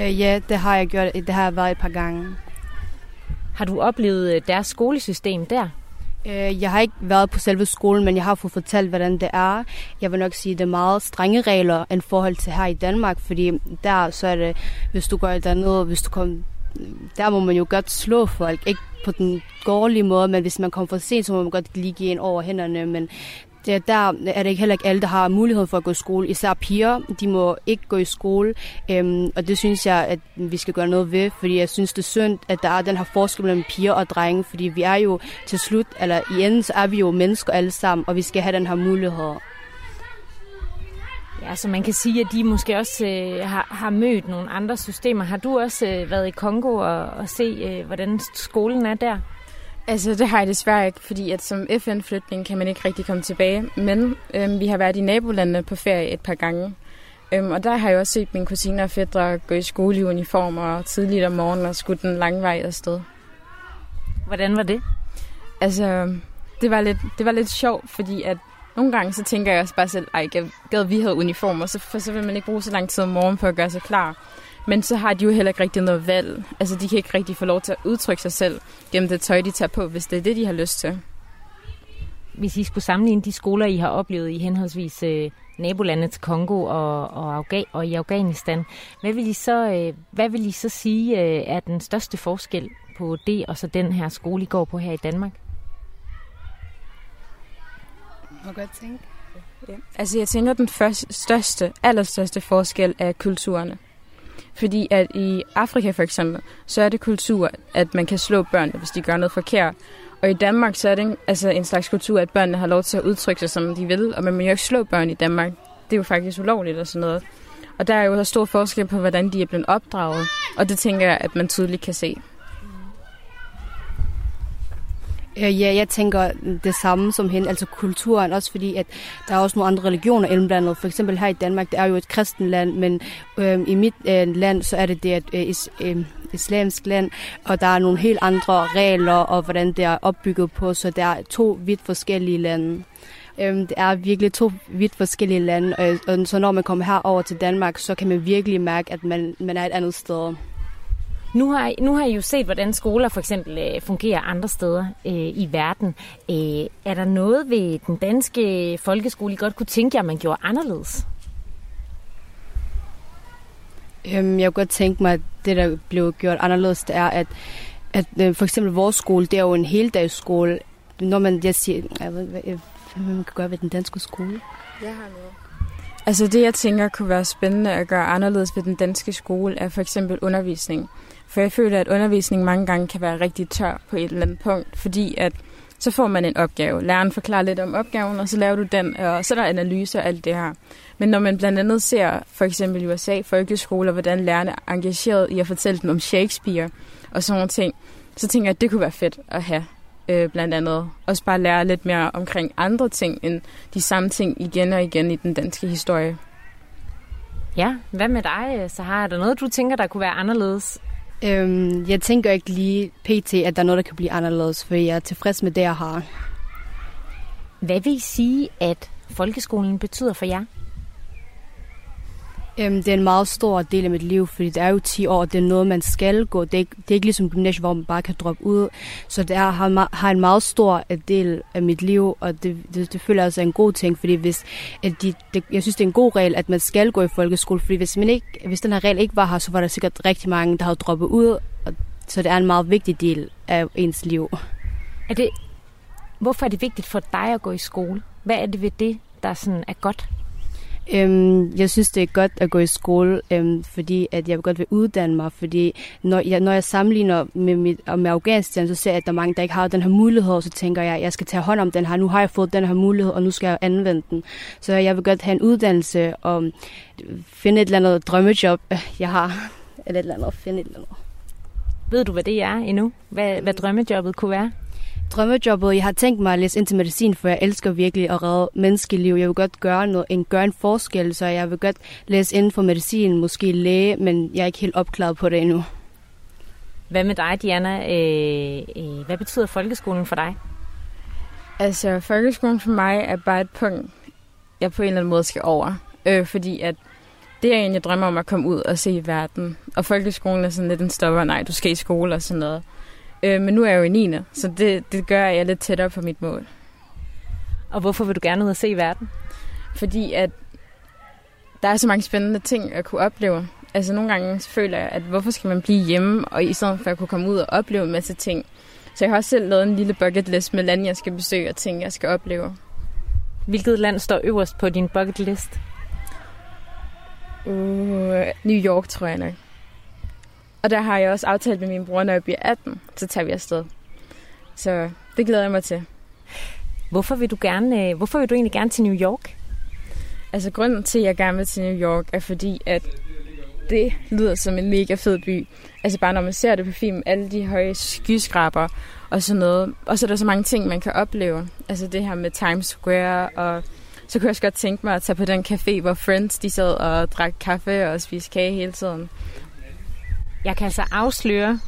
Øh, ja, det har jeg gjort. Det har jeg været et par gange. Har du oplevet øh, deres skolesystem der? Øh, jeg har ikke været på selve skolen, men jeg har fået fortalt, hvordan det er. Jeg vil nok sige, at det er meget strenge regler i forhold til her i Danmark, fordi der så er det, hvis du går et andet, hvis du kommer der må man jo godt slå folk, ikke på den dårlige måde, men hvis man kommer for sent, så må man godt lige give en over hænderne, men der, der er det ikke heller ikke alle, der har mulighed for at gå i skole. Især piger, de må ikke gå i skole, øhm, og det synes jeg, at vi skal gøre noget ved, fordi jeg synes, det er synd, at der er den her forskel mellem piger og drenge, fordi vi er jo til slut, eller i enden, så er vi jo mennesker alle sammen, og vi skal have den her mulighed. Ja, så man kan sige, at de måske også øh, har, har mødt nogle andre systemer. Har du også øh, været i Kongo og, og se, øh, hvordan skolen er der? Altså, det har jeg desværre ikke, fordi at som FN-flytning kan man ikke rigtig komme tilbage. Men øhm, vi har været i nabolandene på ferie et par gange. Øhm, og der har jeg også set mine kusiner og fædre gå i skole i uniformer og tidligt om morgenen og skudt den lange vej afsted. Hvordan var det? Altså, det var lidt, det var lidt sjovt, fordi at nogle gange så tænker jeg også bare selv, ej, gad vi havde uniformer, så, for så vil man ikke bruge så lang tid om morgenen på at gøre sig klar. Men så har de jo heller ikke rigtig noget valg. Altså, de kan ikke rigtig få lov til at udtrykke sig selv gennem det tøj, de tager på, hvis det er det, de har lyst til. Hvis I skulle sammenligne de skoler, I har oplevet i henholdsvis øh, nabolandet til Kongo og, og, Afga- og i Afghanistan, hvad vil I så, øh, hvad vil I så sige øh, er den største forskel på det og så den her skole, I går på her i Danmark? Må godt tænke. Ja. Altså jeg tænker, at den første, største, allerstørste forskel er kulturerne. Fordi at i Afrika for eksempel, så er det kultur, at man kan slå børn, hvis de gør noget forkert. Og i Danmark, så er det en, altså en slags kultur, at børnene har lov til at udtrykke sig, som de vil. Og man må jo ikke slå børn i Danmark. Det er jo faktisk ulovligt og sådan noget. Og der er jo stor forskel på, hvordan de er blevet opdraget. Og det tænker jeg, at man tydeligt kan se. Øh, Øh, ja, jeg tænker det samme som hende, altså kulturen, også fordi, at der er også nogle andre religioner indblandet. For eksempel her i Danmark, det er jo et kristen land, men øh, i mit øh, land, så er det det et øh, is, øh, islamsk land, og der er nogle helt andre regler, og hvordan det er opbygget på, så der er to vidt forskellige lande. Øh, det er virkelig to vidt forskellige lande, og, og så når man kommer herover til Danmark, så kan man virkelig mærke, at man, man er et andet sted. Nu har, nu har I jo set, hvordan skoler for eksempel øh, fungerer andre steder øh, i verden. Øh, er der noget ved den danske folkeskole, I godt kunne tænke jer, man gjorde anderledes? Øhm, jeg kunne godt tænke mig, at det, der blev gjort anderledes, det er, at, at øh, for eksempel vores skole, det er jo en heldagsskole. Når man, jeg siger, jeg ved, hvad, hvad man kan gøre ved den danske skole. Jeg har noget. Altså det, jeg tænker kunne være spændende at gøre anderledes ved den danske skole, er for eksempel undervisning. For jeg føler, at undervisning mange gange kan være rigtig tør på et eller andet punkt, fordi at så får man en opgave. Læreren forklarer lidt om opgaven, og så laver du den, og så er der analyser og alt det her. Men når man blandt andet ser for eksempel i USA folkeskoler, hvordan lærerne er engageret i at fortælle dem om Shakespeare og sådan nogle ting, så tænker jeg, at det kunne være fedt at have øh, blandt andet. Også bare lære lidt mere omkring andre ting, end de samme ting igen og igen i den danske historie. Ja, hvad med dig, så har der noget, du tænker, der kunne være anderledes Øhm, jeg tænker ikke lige pt, at der er noget, der kan blive anderledes, for jeg er tilfreds med det, jeg har. Hvad vil I sige, at folkeskolen betyder for jer? Øhm, det er en meget stor del af mit liv, fordi det er jo 10 år, det er noget, man skal gå. Det er ikke, det er ikke ligesom gymnasiet, hvor man bare kan droppe ud. Så det er, har, har en meget stor øh, del af mit liv, og det, det, det føler jeg også er en god ting, fordi hvis, at de, det, jeg synes, det er en god regel, at man skal gå i folkeskole, fordi hvis, man ikke, hvis den her regel ikke var her, så var der sikkert rigtig mange, der havde droppet ud, og, så det er en meget vigtig del af ens liv. Er det, hvorfor er det vigtigt for dig at gå i skole? Hvad er det ved det, der sådan er godt? Øhm, jeg synes, det er godt at gå i skole, øhm, fordi at jeg godt vil uddanne mig, fordi når jeg, når jeg sammenligner med, mit, med Afghanistan, så ser jeg, at der er mange, der ikke har den her mulighed, og så tænker jeg, at jeg skal tage hånd om den her. Nu har jeg fået den her mulighed, og nu skal jeg anvende den. Så jeg vil godt have en uddannelse og finde et eller andet drømmejob, jeg har, eller et eller andet, finde et eller andet. Ved du, hvad det er endnu? Hvad, hvad drømmejobbet kunne være? Drømmejobbet, jeg har tænkt mig at læse ind til medicin, for jeg elsker virkelig at redde menneskeliv. Jeg vil godt gøre, noget, en, gøre en forskel, så jeg vil godt læse inden for medicin, måske læge, men jeg er ikke helt opklaret på det endnu. Hvad med dig, Diana? Øh, øh, hvad betyder folkeskolen for dig? Altså, folkeskolen for mig er bare et punkt, jeg på en eller anden måde skal over. Øh, fordi at det er egentlig drømmer om at komme ud og se verden. Og folkeskolen er sådan lidt en stopper, nej, du skal i skole og sådan noget. Øh, men nu er jeg jo i 9. Så det, det gør, at jeg er lidt tættere på mit mål. Og hvorfor vil du gerne ud og se verden? Fordi at der er så mange spændende ting at kunne opleve. Altså nogle gange føler jeg, at hvorfor skal man blive hjemme, og i stedet for at kunne komme ud og opleve en masse ting. Så jeg har også selv lavet en lille bucket list med lande, jeg skal besøge og ting, jeg skal opleve. Hvilket land står øverst på din bucket list? Uh, New York, tror jeg nok. Og der har jeg også aftalt med min bror, når jeg bliver 18, så tager vi afsted. Så det glæder jeg mig til. Hvorfor vil du gerne, øh, hvorfor vil du egentlig gerne til New York? Altså grunden til, at jeg gerne vil til New York, er fordi, at det lyder som en mega fed by. Altså bare når man ser det på film, alle de høje skyskraber og sådan noget. Og så er der så mange ting, man kan opleve. Altså det her med Times Square, og så kunne jeg også godt tænke mig at tage på den café, hvor Friends de sad og drak kaffe og spiste kage hele tiden. Jeg kan altså afsløre,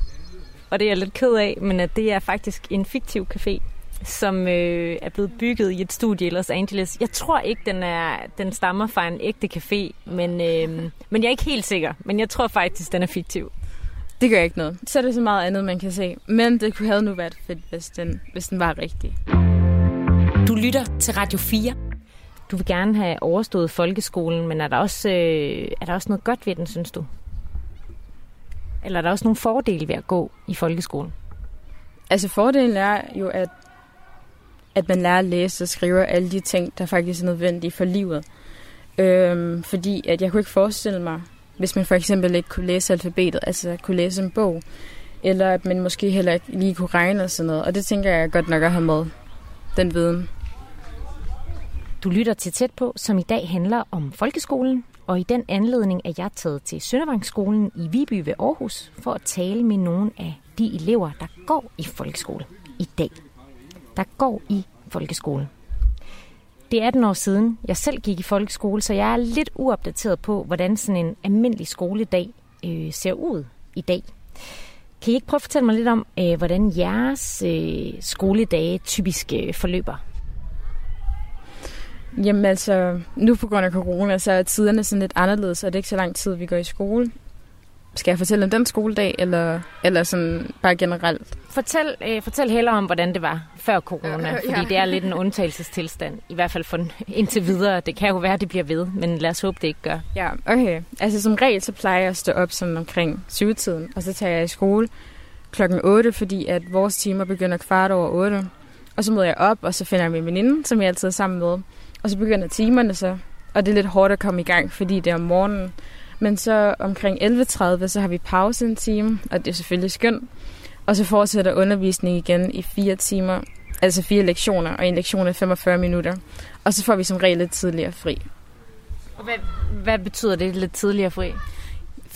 og det er jeg lidt ked af, men at det er faktisk en fiktiv café, som øh, er blevet bygget i et studie i Los Angeles. Jeg tror ikke, den, er, den stammer fra en ægte café, men, øh, men jeg er ikke helt sikker. Men jeg tror faktisk, den er fiktiv. Det gør ikke noget. Så er det så meget andet, man kan se. Men det kunne have nu været fedt, hvis den, hvis den var rigtig. Du lytter til Radio 4. Du vil gerne have overstået folkeskolen, men er der også, øh, er der også noget godt ved den, synes du? Eller er der også nogle fordele ved at gå i folkeskolen? Altså fordelen er jo, at, at man lærer at læse og skrive alle de ting, der faktisk er nødvendige for livet. Øhm, fordi at jeg kunne ikke forestille mig, hvis man for eksempel ikke kunne læse alfabetet, altså kunne læse en bog, eller at man måske heller ikke lige kunne regne og sådan noget. Og det tænker jeg godt nok at have med, den viden. Du lytter til tæt på, som i dag handler om folkeskolen, og i den anledning er jeg taget til Søndervangsskolen i Viby ved Aarhus for at tale med nogle af de elever, der går i folkeskole i dag. Der går i folkeskole. Det er 18 år siden, jeg selv gik i folkeskole, så jeg er lidt uopdateret på, hvordan sådan en almindelig skoledag øh, ser ud i dag. Kan I ikke prøve at fortælle mig lidt om, øh, hvordan jeres øh, skoledage typisk øh, forløber? Jamen altså, nu på grund af corona, så er tiderne sådan lidt anderledes, og det er ikke så lang tid, vi går i skole. Skal jeg fortælle om den skoledag, eller, eller sådan bare generelt? Fortæl, øh, fortæl heller om, hvordan det var før corona, fordi det er lidt en undtagelsestilstand, i hvert fald for indtil videre. Det kan jo være, at det bliver ved, men lad os håbe, det ikke gør. Ja, okay. Altså som regel, så plejer jeg at stå op sådan omkring syvtiden, og så tager jeg i skole klokken 8, fordi at vores timer begynder kvart over 8. Og så møder jeg op, og så finder jeg min veninde, som jeg altid er sammen med. Og så begynder timerne så, og det er lidt hårdt at komme i gang, fordi det er om morgenen. Men så omkring 11.30, så har vi pause en time, og det er selvfølgelig skønt. Og så fortsætter undervisning igen i fire timer, altså fire lektioner, og en lektion er 45 minutter. Og så får vi som regel lidt tidligere fri. Og hvad, hvad betyder det lidt tidligere fri?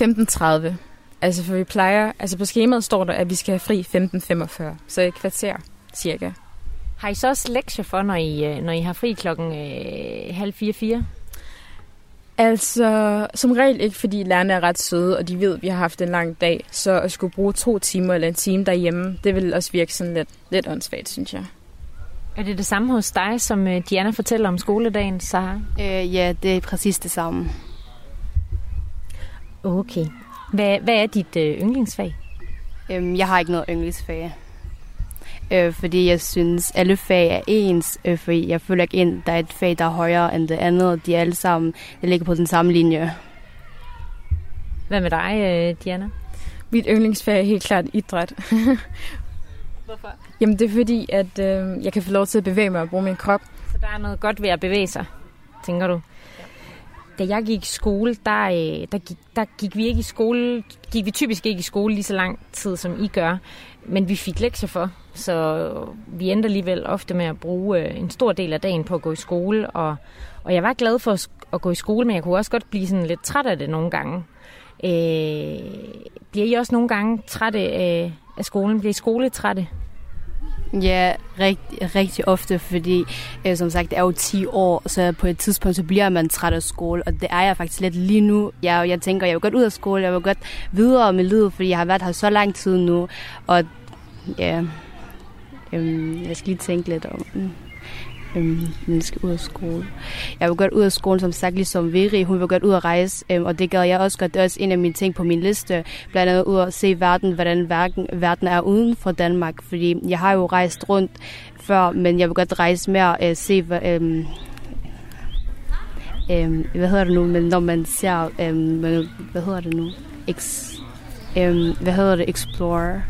15.30. Altså for vi plejer, altså på skemaet står der, at vi skal have fri 15.45, så et kvarter cirka. Har I så også lektier for, når I, øh, når I har fri klokken øh, halv fire, fire? Altså, som regel ikke, fordi lærerne er ret søde, og de ved, at vi har haft en lang dag. Så at skulle bruge to timer eller en time derhjemme, det vil også virke sådan lidt, lidt åndssvagt, synes jeg. Er det det samme hos dig, som øh, Diana fortæller om skoledagen, Sara? Øh, ja, det er præcis det samme. Okay. Hvad, hvad er dit øh, yndlingsfag? Øhm, jeg har ikke noget yndlingsfag. Øh, fordi jeg synes, alle fag er ens. Øh, fordi jeg føler ikke ind, der er et fag, der er højere end det andet. De er alle sammen, der ligger på den samme linje. Hvad med dig, øh, Diana? Mit yndlingsfag er helt klart idræt. Hvorfor? Jamen det er fordi, at øh, jeg kan få lov til at bevæge mig og bruge min krop. Så der er noget godt ved at bevæge sig, tænker du? Da jeg gik i skole, der, øh, der, gik, der gik vi ikke i skole, gik vi typisk ikke i skole lige så lang tid, som I gør. Men vi fik lektier for, så vi endte alligevel ofte med at bruge øh, en stor del af dagen på at gå i skole. Og, og jeg var glad for at gå i skole, men jeg kunne også godt blive sådan lidt træt af det nogle gange. Øh, bliver I også nogle gange trætte af, af skolen? Bliver I skoletrætte? Ja, rigtig, rigtig ofte, fordi øh, som sagt, det er jo 10 år, så på et tidspunkt, så bliver man træt af skole, og det er jeg faktisk lidt lige nu. Jeg, jeg tænker, jeg vil godt ud af skole, jeg vil godt videre med livet, fordi jeg har været her så lang tid nu, og ja, øh, jeg skal lige tænke lidt om, mm øhm, den skal ud af skole. Jeg vil godt ud af skolen, som sagt, ligesom Viri, hun vil godt ud at rejse, øhm, og det gør jeg også godt. Det er også en af mine ting på min liste, blandt andet ud at se verden, hvordan verden, verden er uden for Danmark, fordi jeg har jo rejst rundt før, men jeg vil godt rejse mere, og øh, se, hvad, øhm, øhm, hvad hedder det nu, men når man ser, øhm, hvad hedder det nu, Ex, øhm, hvad hedder det, explore,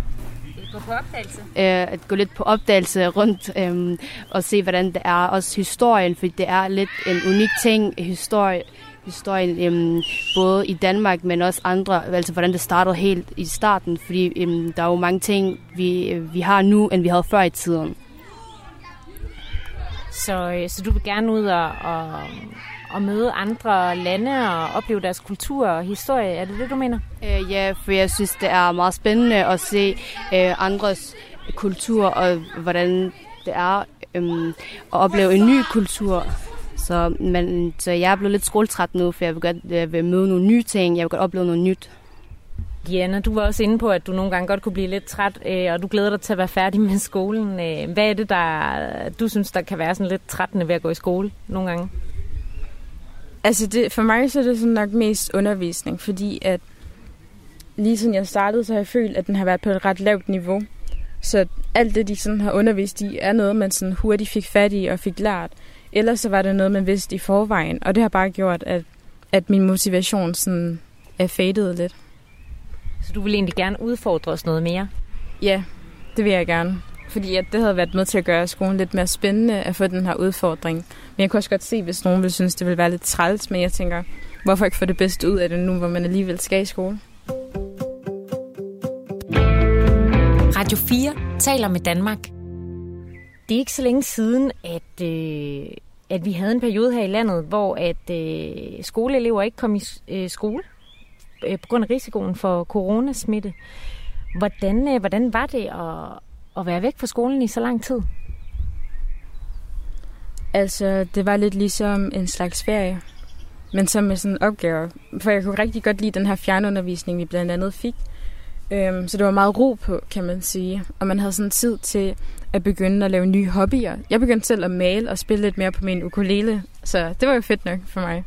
Gå på opdagelse. øh, at gå lidt på opdagelse rundt øh, og se, hvordan det er. Også historien, for det er lidt en unik ting, historie, historien, øh, både i Danmark, men også andre, altså hvordan det startede helt i starten, fordi øh, der er jo mange ting, vi, øh, vi har nu, end vi havde før i tiden. Så, øh, så du vil gerne ud og, og, og møde andre lande og opleve deres kultur og historie. Er det det, du mener? Øh, ja, for jeg synes, det er meget spændende at se øh, andres kultur og hvordan det er øh, at opleve en ny kultur. Så, men, så jeg er blevet lidt skoletræt nu, for jeg vil godt jeg vil møde nogle nye ting. Jeg vil godt opleve noget nyt. Diana, du var også inde på, at du nogle gange godt kunne blive lidt træt, øh, og du glæder dig til at være færdig med skolen. Øh, hvad er det, der du synes, der kan være sådan lidt trættende ved at gå i skole nogle gange? Altså det, for mig så er det sådan nok mest undervisning, fordi at lige siden jeg startede, så har jeg følt, at den har været på et ret lavt niveau. Så alt det, de sådan har undervist i, er noget, man sådan hurtigt fik fat i og fik lært. Ellers så var det noget, man vidste i forvejen, og det har bare gjort, at, at min motivation sådan er fadet lidt. Så du vil egentlig gerne udfordre os noget mere? Ja, det vil jeg gerne. Fordi at det havde været med til at gøre skolen lidt mere spændende at få den her udfordring. Men jeg kunne også godt se, hvis nogen ville synes, det ville være lidt træls, men jeg tænker, hvorfor ikke få det bedste ud af det nu, hvor man alligevel skal i skole? Radio 4 taler med Danmark. Det er ikke så længe siden, at, øh, at vi havde en periode her i landet, hvor at øh, skoleelever ikke kom i øh, skole øh, på grund af risikoen for coronasmitte. Hvordan, øh, hvordan var det at, at være væk fra skolen i så lang tid? Altså, det var lidt ligesom en slags ferie, men som med sådan opgaver. For jeg kunne rigtig godt lide den her fjernundervisning, vi blandt andet fik. Øhm, så det var meget ro på, kan man sige. Og man havde sådan tid til at begynde at lave nye hobbyer. Jeg begyndte selv at male og spille lidt mere på min ukulele, så det var jo fedt nok for mig.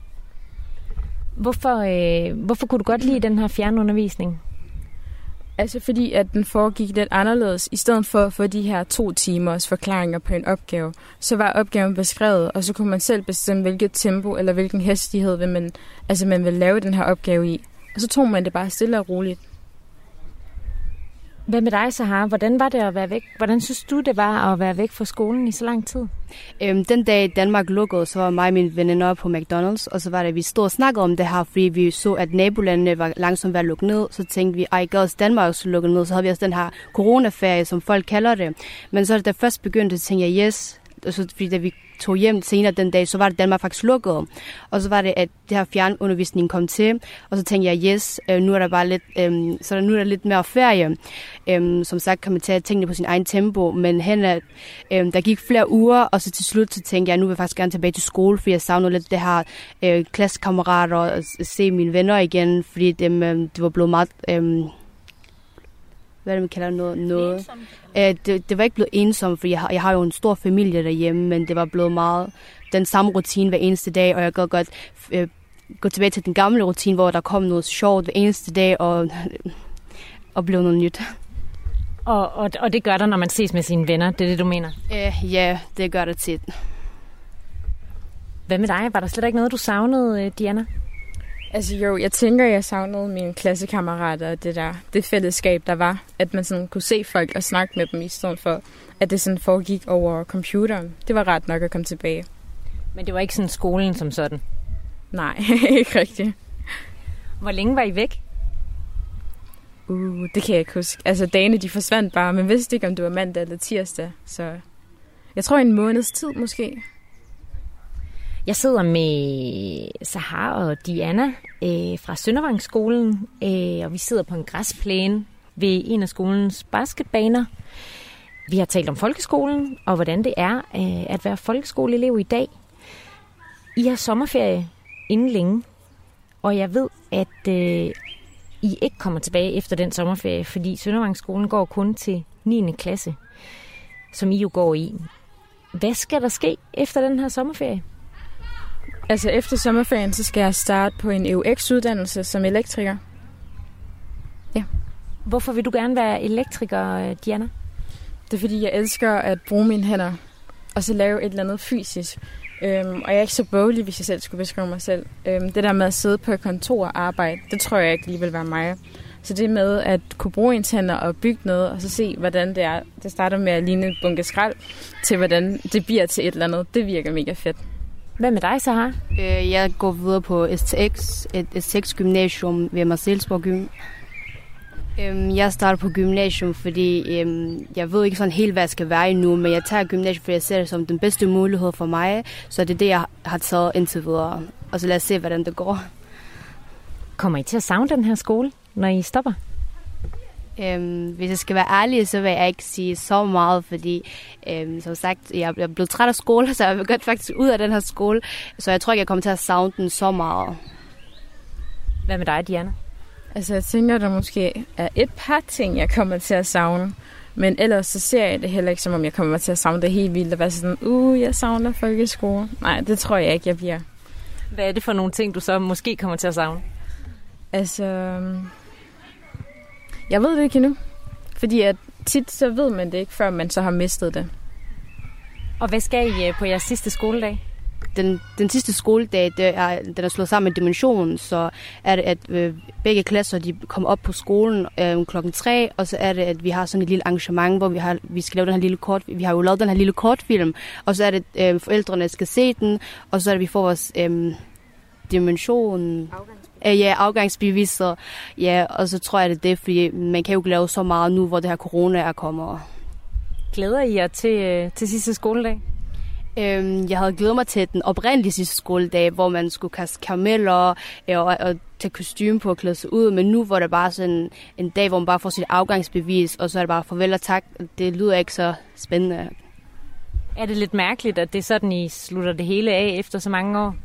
Hvorfor, øh, hvorfor kunne du godt lide den her fjernundervisning? Altså fordi, at den foregik lidt anderledes. I stedet for at få de her to timers forklaringer på en opgave, så var opgaven beskrevet, og så kunne man selv bestemme, hvilket tempo eller hvilken hastighed vil man, altså man vil lave den her opgave i. Og så tog man det bare stille og roligt. Hvad med dig, Sahara? Hvordan var det at være væk? Hvordan synes du, det var at være væk fra skolen i så lang tid? Øhm, den dag Danmark lukkede, så var mig og mine veninder på McDonald's, og så var det, at vi stod og snakkede om det her, fordi vi så, at nabolandene var langsomt ved at lukke ned. Så tænkte vi, ej, gør også Danmark også lukke ned. Så havde vi også den her coronaferie, som folk kalder det. Men så da først begyndte, så tænkte jeg, yes, og så, fordi da vi tog hjem senere den dag, så var det Danmark faktisk lukket. Og så var det, at det her fjernundervisning kom til, og så tænkte jeg, yes, øh, nu er der bare lidt, øhm, så der, nu er der lidt mere ferie. Øhm, som sagt kan man tage tingene på sin egen tempo, men hen at, øhm, der gik flere uger, og så til slut så tænkte jeg, nu vil jeg faktisk gerne tilbage til skole, fordi jeg savner lidt det her øh, klassekammerater og se mine venner igen, fordi dem, øhm, det var blevet meget... Øhm, hvad det, man kalder noget? noget. Æh, det, det var ikke blevet ensom, for jeg har, jeg har jo en stor familie derhjemme, men det var blevet meget den samme rutine hver eneste dag, og jeg kan godt øh, gå tilbage til den gamle rutine, hvor der kom noget sjovt hver eneste dag, og, og blev noget nyt. Og, og, og det gør der, når man ses med sine venner, det er det, du mener? Æh, ja, det gør det tit. Hvad med dig? Var der slet ikke noget, du savnede, Diana? Altså jo, jeg tænker, jeg savnede mine klassekammerater og det der, det fællesskab, der var. At man sådan kunne se folk og snakke med dem, i stedet for, at det sådan foregik over computeren. Det var ret nok at komme tilbage. Men det var ikke sådan skolen som sådan? Nej, ikke rigtigt. Hvor længe var I væk? Uh, det kan jeg ikke huske. Altså, dagene de forsvandt bare, men vidste ikke, om det var mandag eller tirsdag. Så jeg tror en måneds tid måske. Jeg sidder med Sahar og Diana øh, fra Søndervangsskolen, øh, og vi sidder på en græsplæne ved en af skolens basketbaner. Vi har talt om folkeskolen, og hvordan det er øh, at være folkeskoleelev i dag. I har sommerferie inden længe, og jeg ved, at øh, I ikke kommer tilbage efter den sommerferie, fordi Søndervangsskolen går kun til 9. klasse, som I jo går i. Hvad skal der ske efter den her sommerferie? Altså efter sommerferien, så skal jeg starte på en EUX-uddannelse som elektriker. Hvorfor vil du gerne være elektriker, øh, Diana? Det er fordi, jeg elsker at bruge mine hænder, og så lave et eller andet fysisk. Øhm, og jeg er ikke så boglig, hvis jeg selv skulle beskrive mig selv. Øhm, det der med at sidde på et kontor og arbejde, det tror jeg ikke lige vil være mig. Så det med at kunne bruge ens hænder og bygge noget, og så se, hvordan det er. Det starter med at ligne et bunke skrald, til hvordan det bliver til et eller andet. Det virker mega fedt. Hvad med dig, Sahar? Øh, jeg går videre på STX, et STX gymnasium ved Marcelsborg Gym. Øhm, Jeg starter på gymnasium, fordi øhm, jeg ved ikke sådan helt, hvad jeg skal være endnu, men jeg tager gymnasium, fordi jeg ser det som den bedste mulighed for mig. Så det er det, jeg har taget indtil videre. Og så lad os se, hvordan det går. Kommer I til at savne den her skole, når I stopper? Øhm, hvis jeg skal være ærlig, så vil jeg ikke sige så meget, fordi øhm, som sagt, jeg er blevet træt af skole, så jeg vil godt faktisk ud af den her skole. Så jeg tror ikke, jeg kommer til at savne den så meget. Hvad med dig, Diana? Altså, jeg tænker, der måske er et par ting, jeg kommer til at savne. Men ellers så ser jeg det heller ikke, som om jeg kommer til at savne det helt vildt. Og være sådan, uh, jeg savner folkeskole. Nej, det tror jeg ikke, jeg bliver. Hvad er det for nogle ting, du så måske kommer til at savne? Altså, øhm, jeg ved det ikke endnu. Fordi at tit så ved man det ikke, før man så har mistet det. Og hvad skal I øh, på jeres sidste skoledag? den, den sidste skoledag, det er, den er slået sammen med dimensionen, så er det, at øh, begge klasser de kommer op på skolen øh, klokken 3, og så er det, at vi har sådan et lille arrangement, hvor vi, har, vi skal lave den her lille kort, vi har jo lavet den her lille kortfilm, og så er det, øh, forældrene skal se den, og så er det, vi får vores øh, dimension... Øh, ja, afgangsbeviser. Ja, og så tror jeg, det er det, fordi man kan jo ikke lave så meget nu, hvor det her corona er kommet. Glæder I jer til, øh, til sidste skoledag? Øhm, jeg havde glædet mig til den oprindelige sidste skoledag, hvor man skulle kaste karameller øh, og, og tage kostume på og klæde sig ud. Men nu hvor det bare sådan en dag, hvor man bare får sit afgangsbevis, og så er det bare farvel og tak. Det lyder ikke så spændende. Er det lidt mærkeligt, at det er sådan, I slutter det hele af efter så mange år?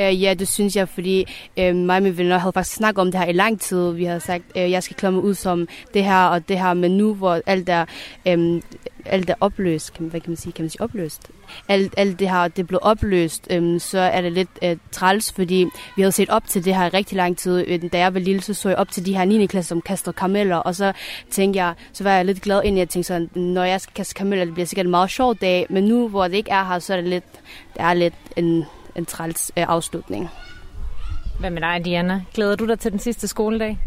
Øh, ja, det synes jeg, fordi øh, mig og mine venner havde faktisk snakket om det her i lang tid. Vi havde sagt, øh, jeg skal klare mig ud som det her og det her, men nu hvor alt er, øh, alt er opløst, kan, hvad kan man sige, kan man sige opløst? Alt, alt det her det blev opløst, øh, så er det lidt øh, træls, fordi vi havde set op til det her i rigtig lang tid. Øh, da jeg var lille, så så jeg op til de her 9. klasse, som kaster karameller, og så tænkte jeg, så var jeg lidt glad ind, jeg tænkte sådan, når jeg skal kaste karameller, det bliver sikkert en meget sjov dag, men nu hvor det ikke er her, så er det lidt, det er lidt en en træls øh, afslutning. Hvad med dig, Diana? Glæder du dig til den sidste skoledag?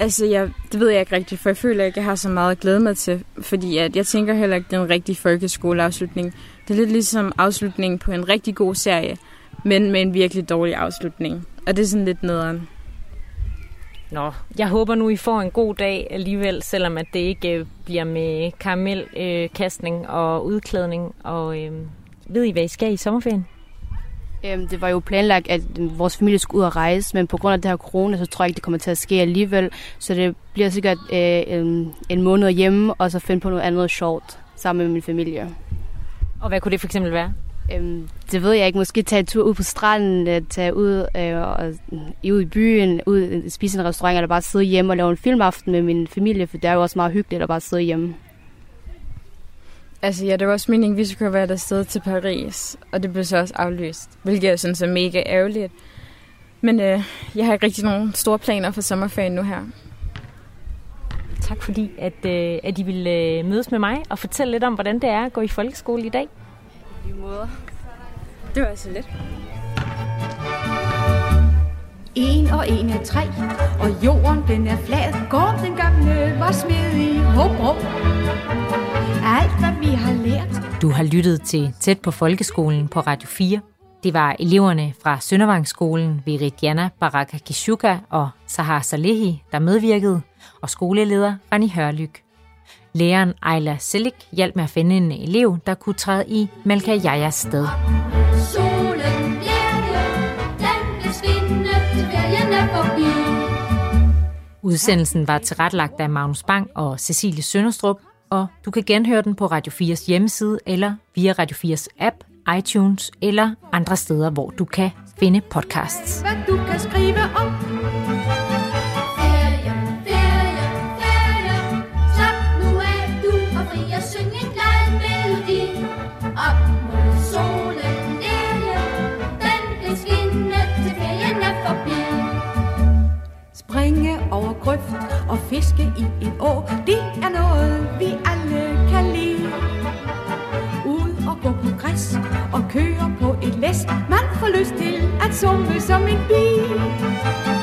Altså, jeg, det ved jeg ikke rigtigt, for jeg føler ikke, jeg har så meget at glæde mig til. Fordi at jeg tænker heller ikke, det er en rigtig folkeskoleafslutning. Det er lidt ligesom afslutningen på en rigtig god serie, men med en virkelig dårlig afslutning. Og det er sådan lidt nederen. Nå, jeg håber nu, I får en god dag alligevel, selvom at det ikke øh, bliver med karamelkastning øh, og udklædning. Og øh, ved I, hvad I skal i sommerferien? Øhm, det var jo planlagt, at vores familie skulle ud og rejse, men på grund af det her corona, så tror jeg ikke, det kommer til at ske alligevel. Så det bliver sikkert øh, en, en måned hjemme, og så finde på noget andet sjovt sammen med min familie. Og hvad kunne det for eksempel være? Øhm, det ved jeg ikke. Måske tage en tur ud på stranden, øh, tage ud, øh, og, øh, ud i byen, ud spise en restaurant, eller bare sidde hjemme og lave en filmaften med min familie, for det er jo også meget hyggeligt at bare sidde hjemme. Altså ja, det var også meningen, at vi skulle være der sted til Paris, og det blev så også aflyst, hvilket jeg synes er mega ærgerligt. Men øh, jeg har ikke rigtig nogen store planer for sommerferien nu her. Tak fordi, at, øh, at I ville øh, mødes med mig og fortælle lidt om, hvordan det er at gå i folkeskole i dag. I måde. Det var altså lidt. En og en er tre, og jorden den er flad. Går den gamle var smed i Hobro. Du har lyttet til Tæt på Folkeskolen på Radio 4. Det var eleverne fra Søndervangsskolen Viridiana Baraka Kishuka og Sahar Salehi, der medvirkede, og skoleleder Rani Hørlyk. Læreren Ejla Selik hjalp med at finde en elev, der kunne træde i Malka Jajas sted. Solen. Udsendelsen var tilrettelagt af Magnus Bang og Cecilie Sønderstrup, og du kan genhøre den på Radio 4's hjemmeside eller via Radio 4's app, iTunes eller andre steder, hvor du kan finde podcasts. Hvad du kan skrive om Ferie, ferie, ferie. Slap nu af, du og fri og syng en glad melodi. Op mod solen, lille, den vil skinne til ferien er forbi. Springe over grøft og fiske i en å Det er noget, vi alle kan lide. Ud og gå på græs og køre på et læs. Man får lyst til at summe som en bi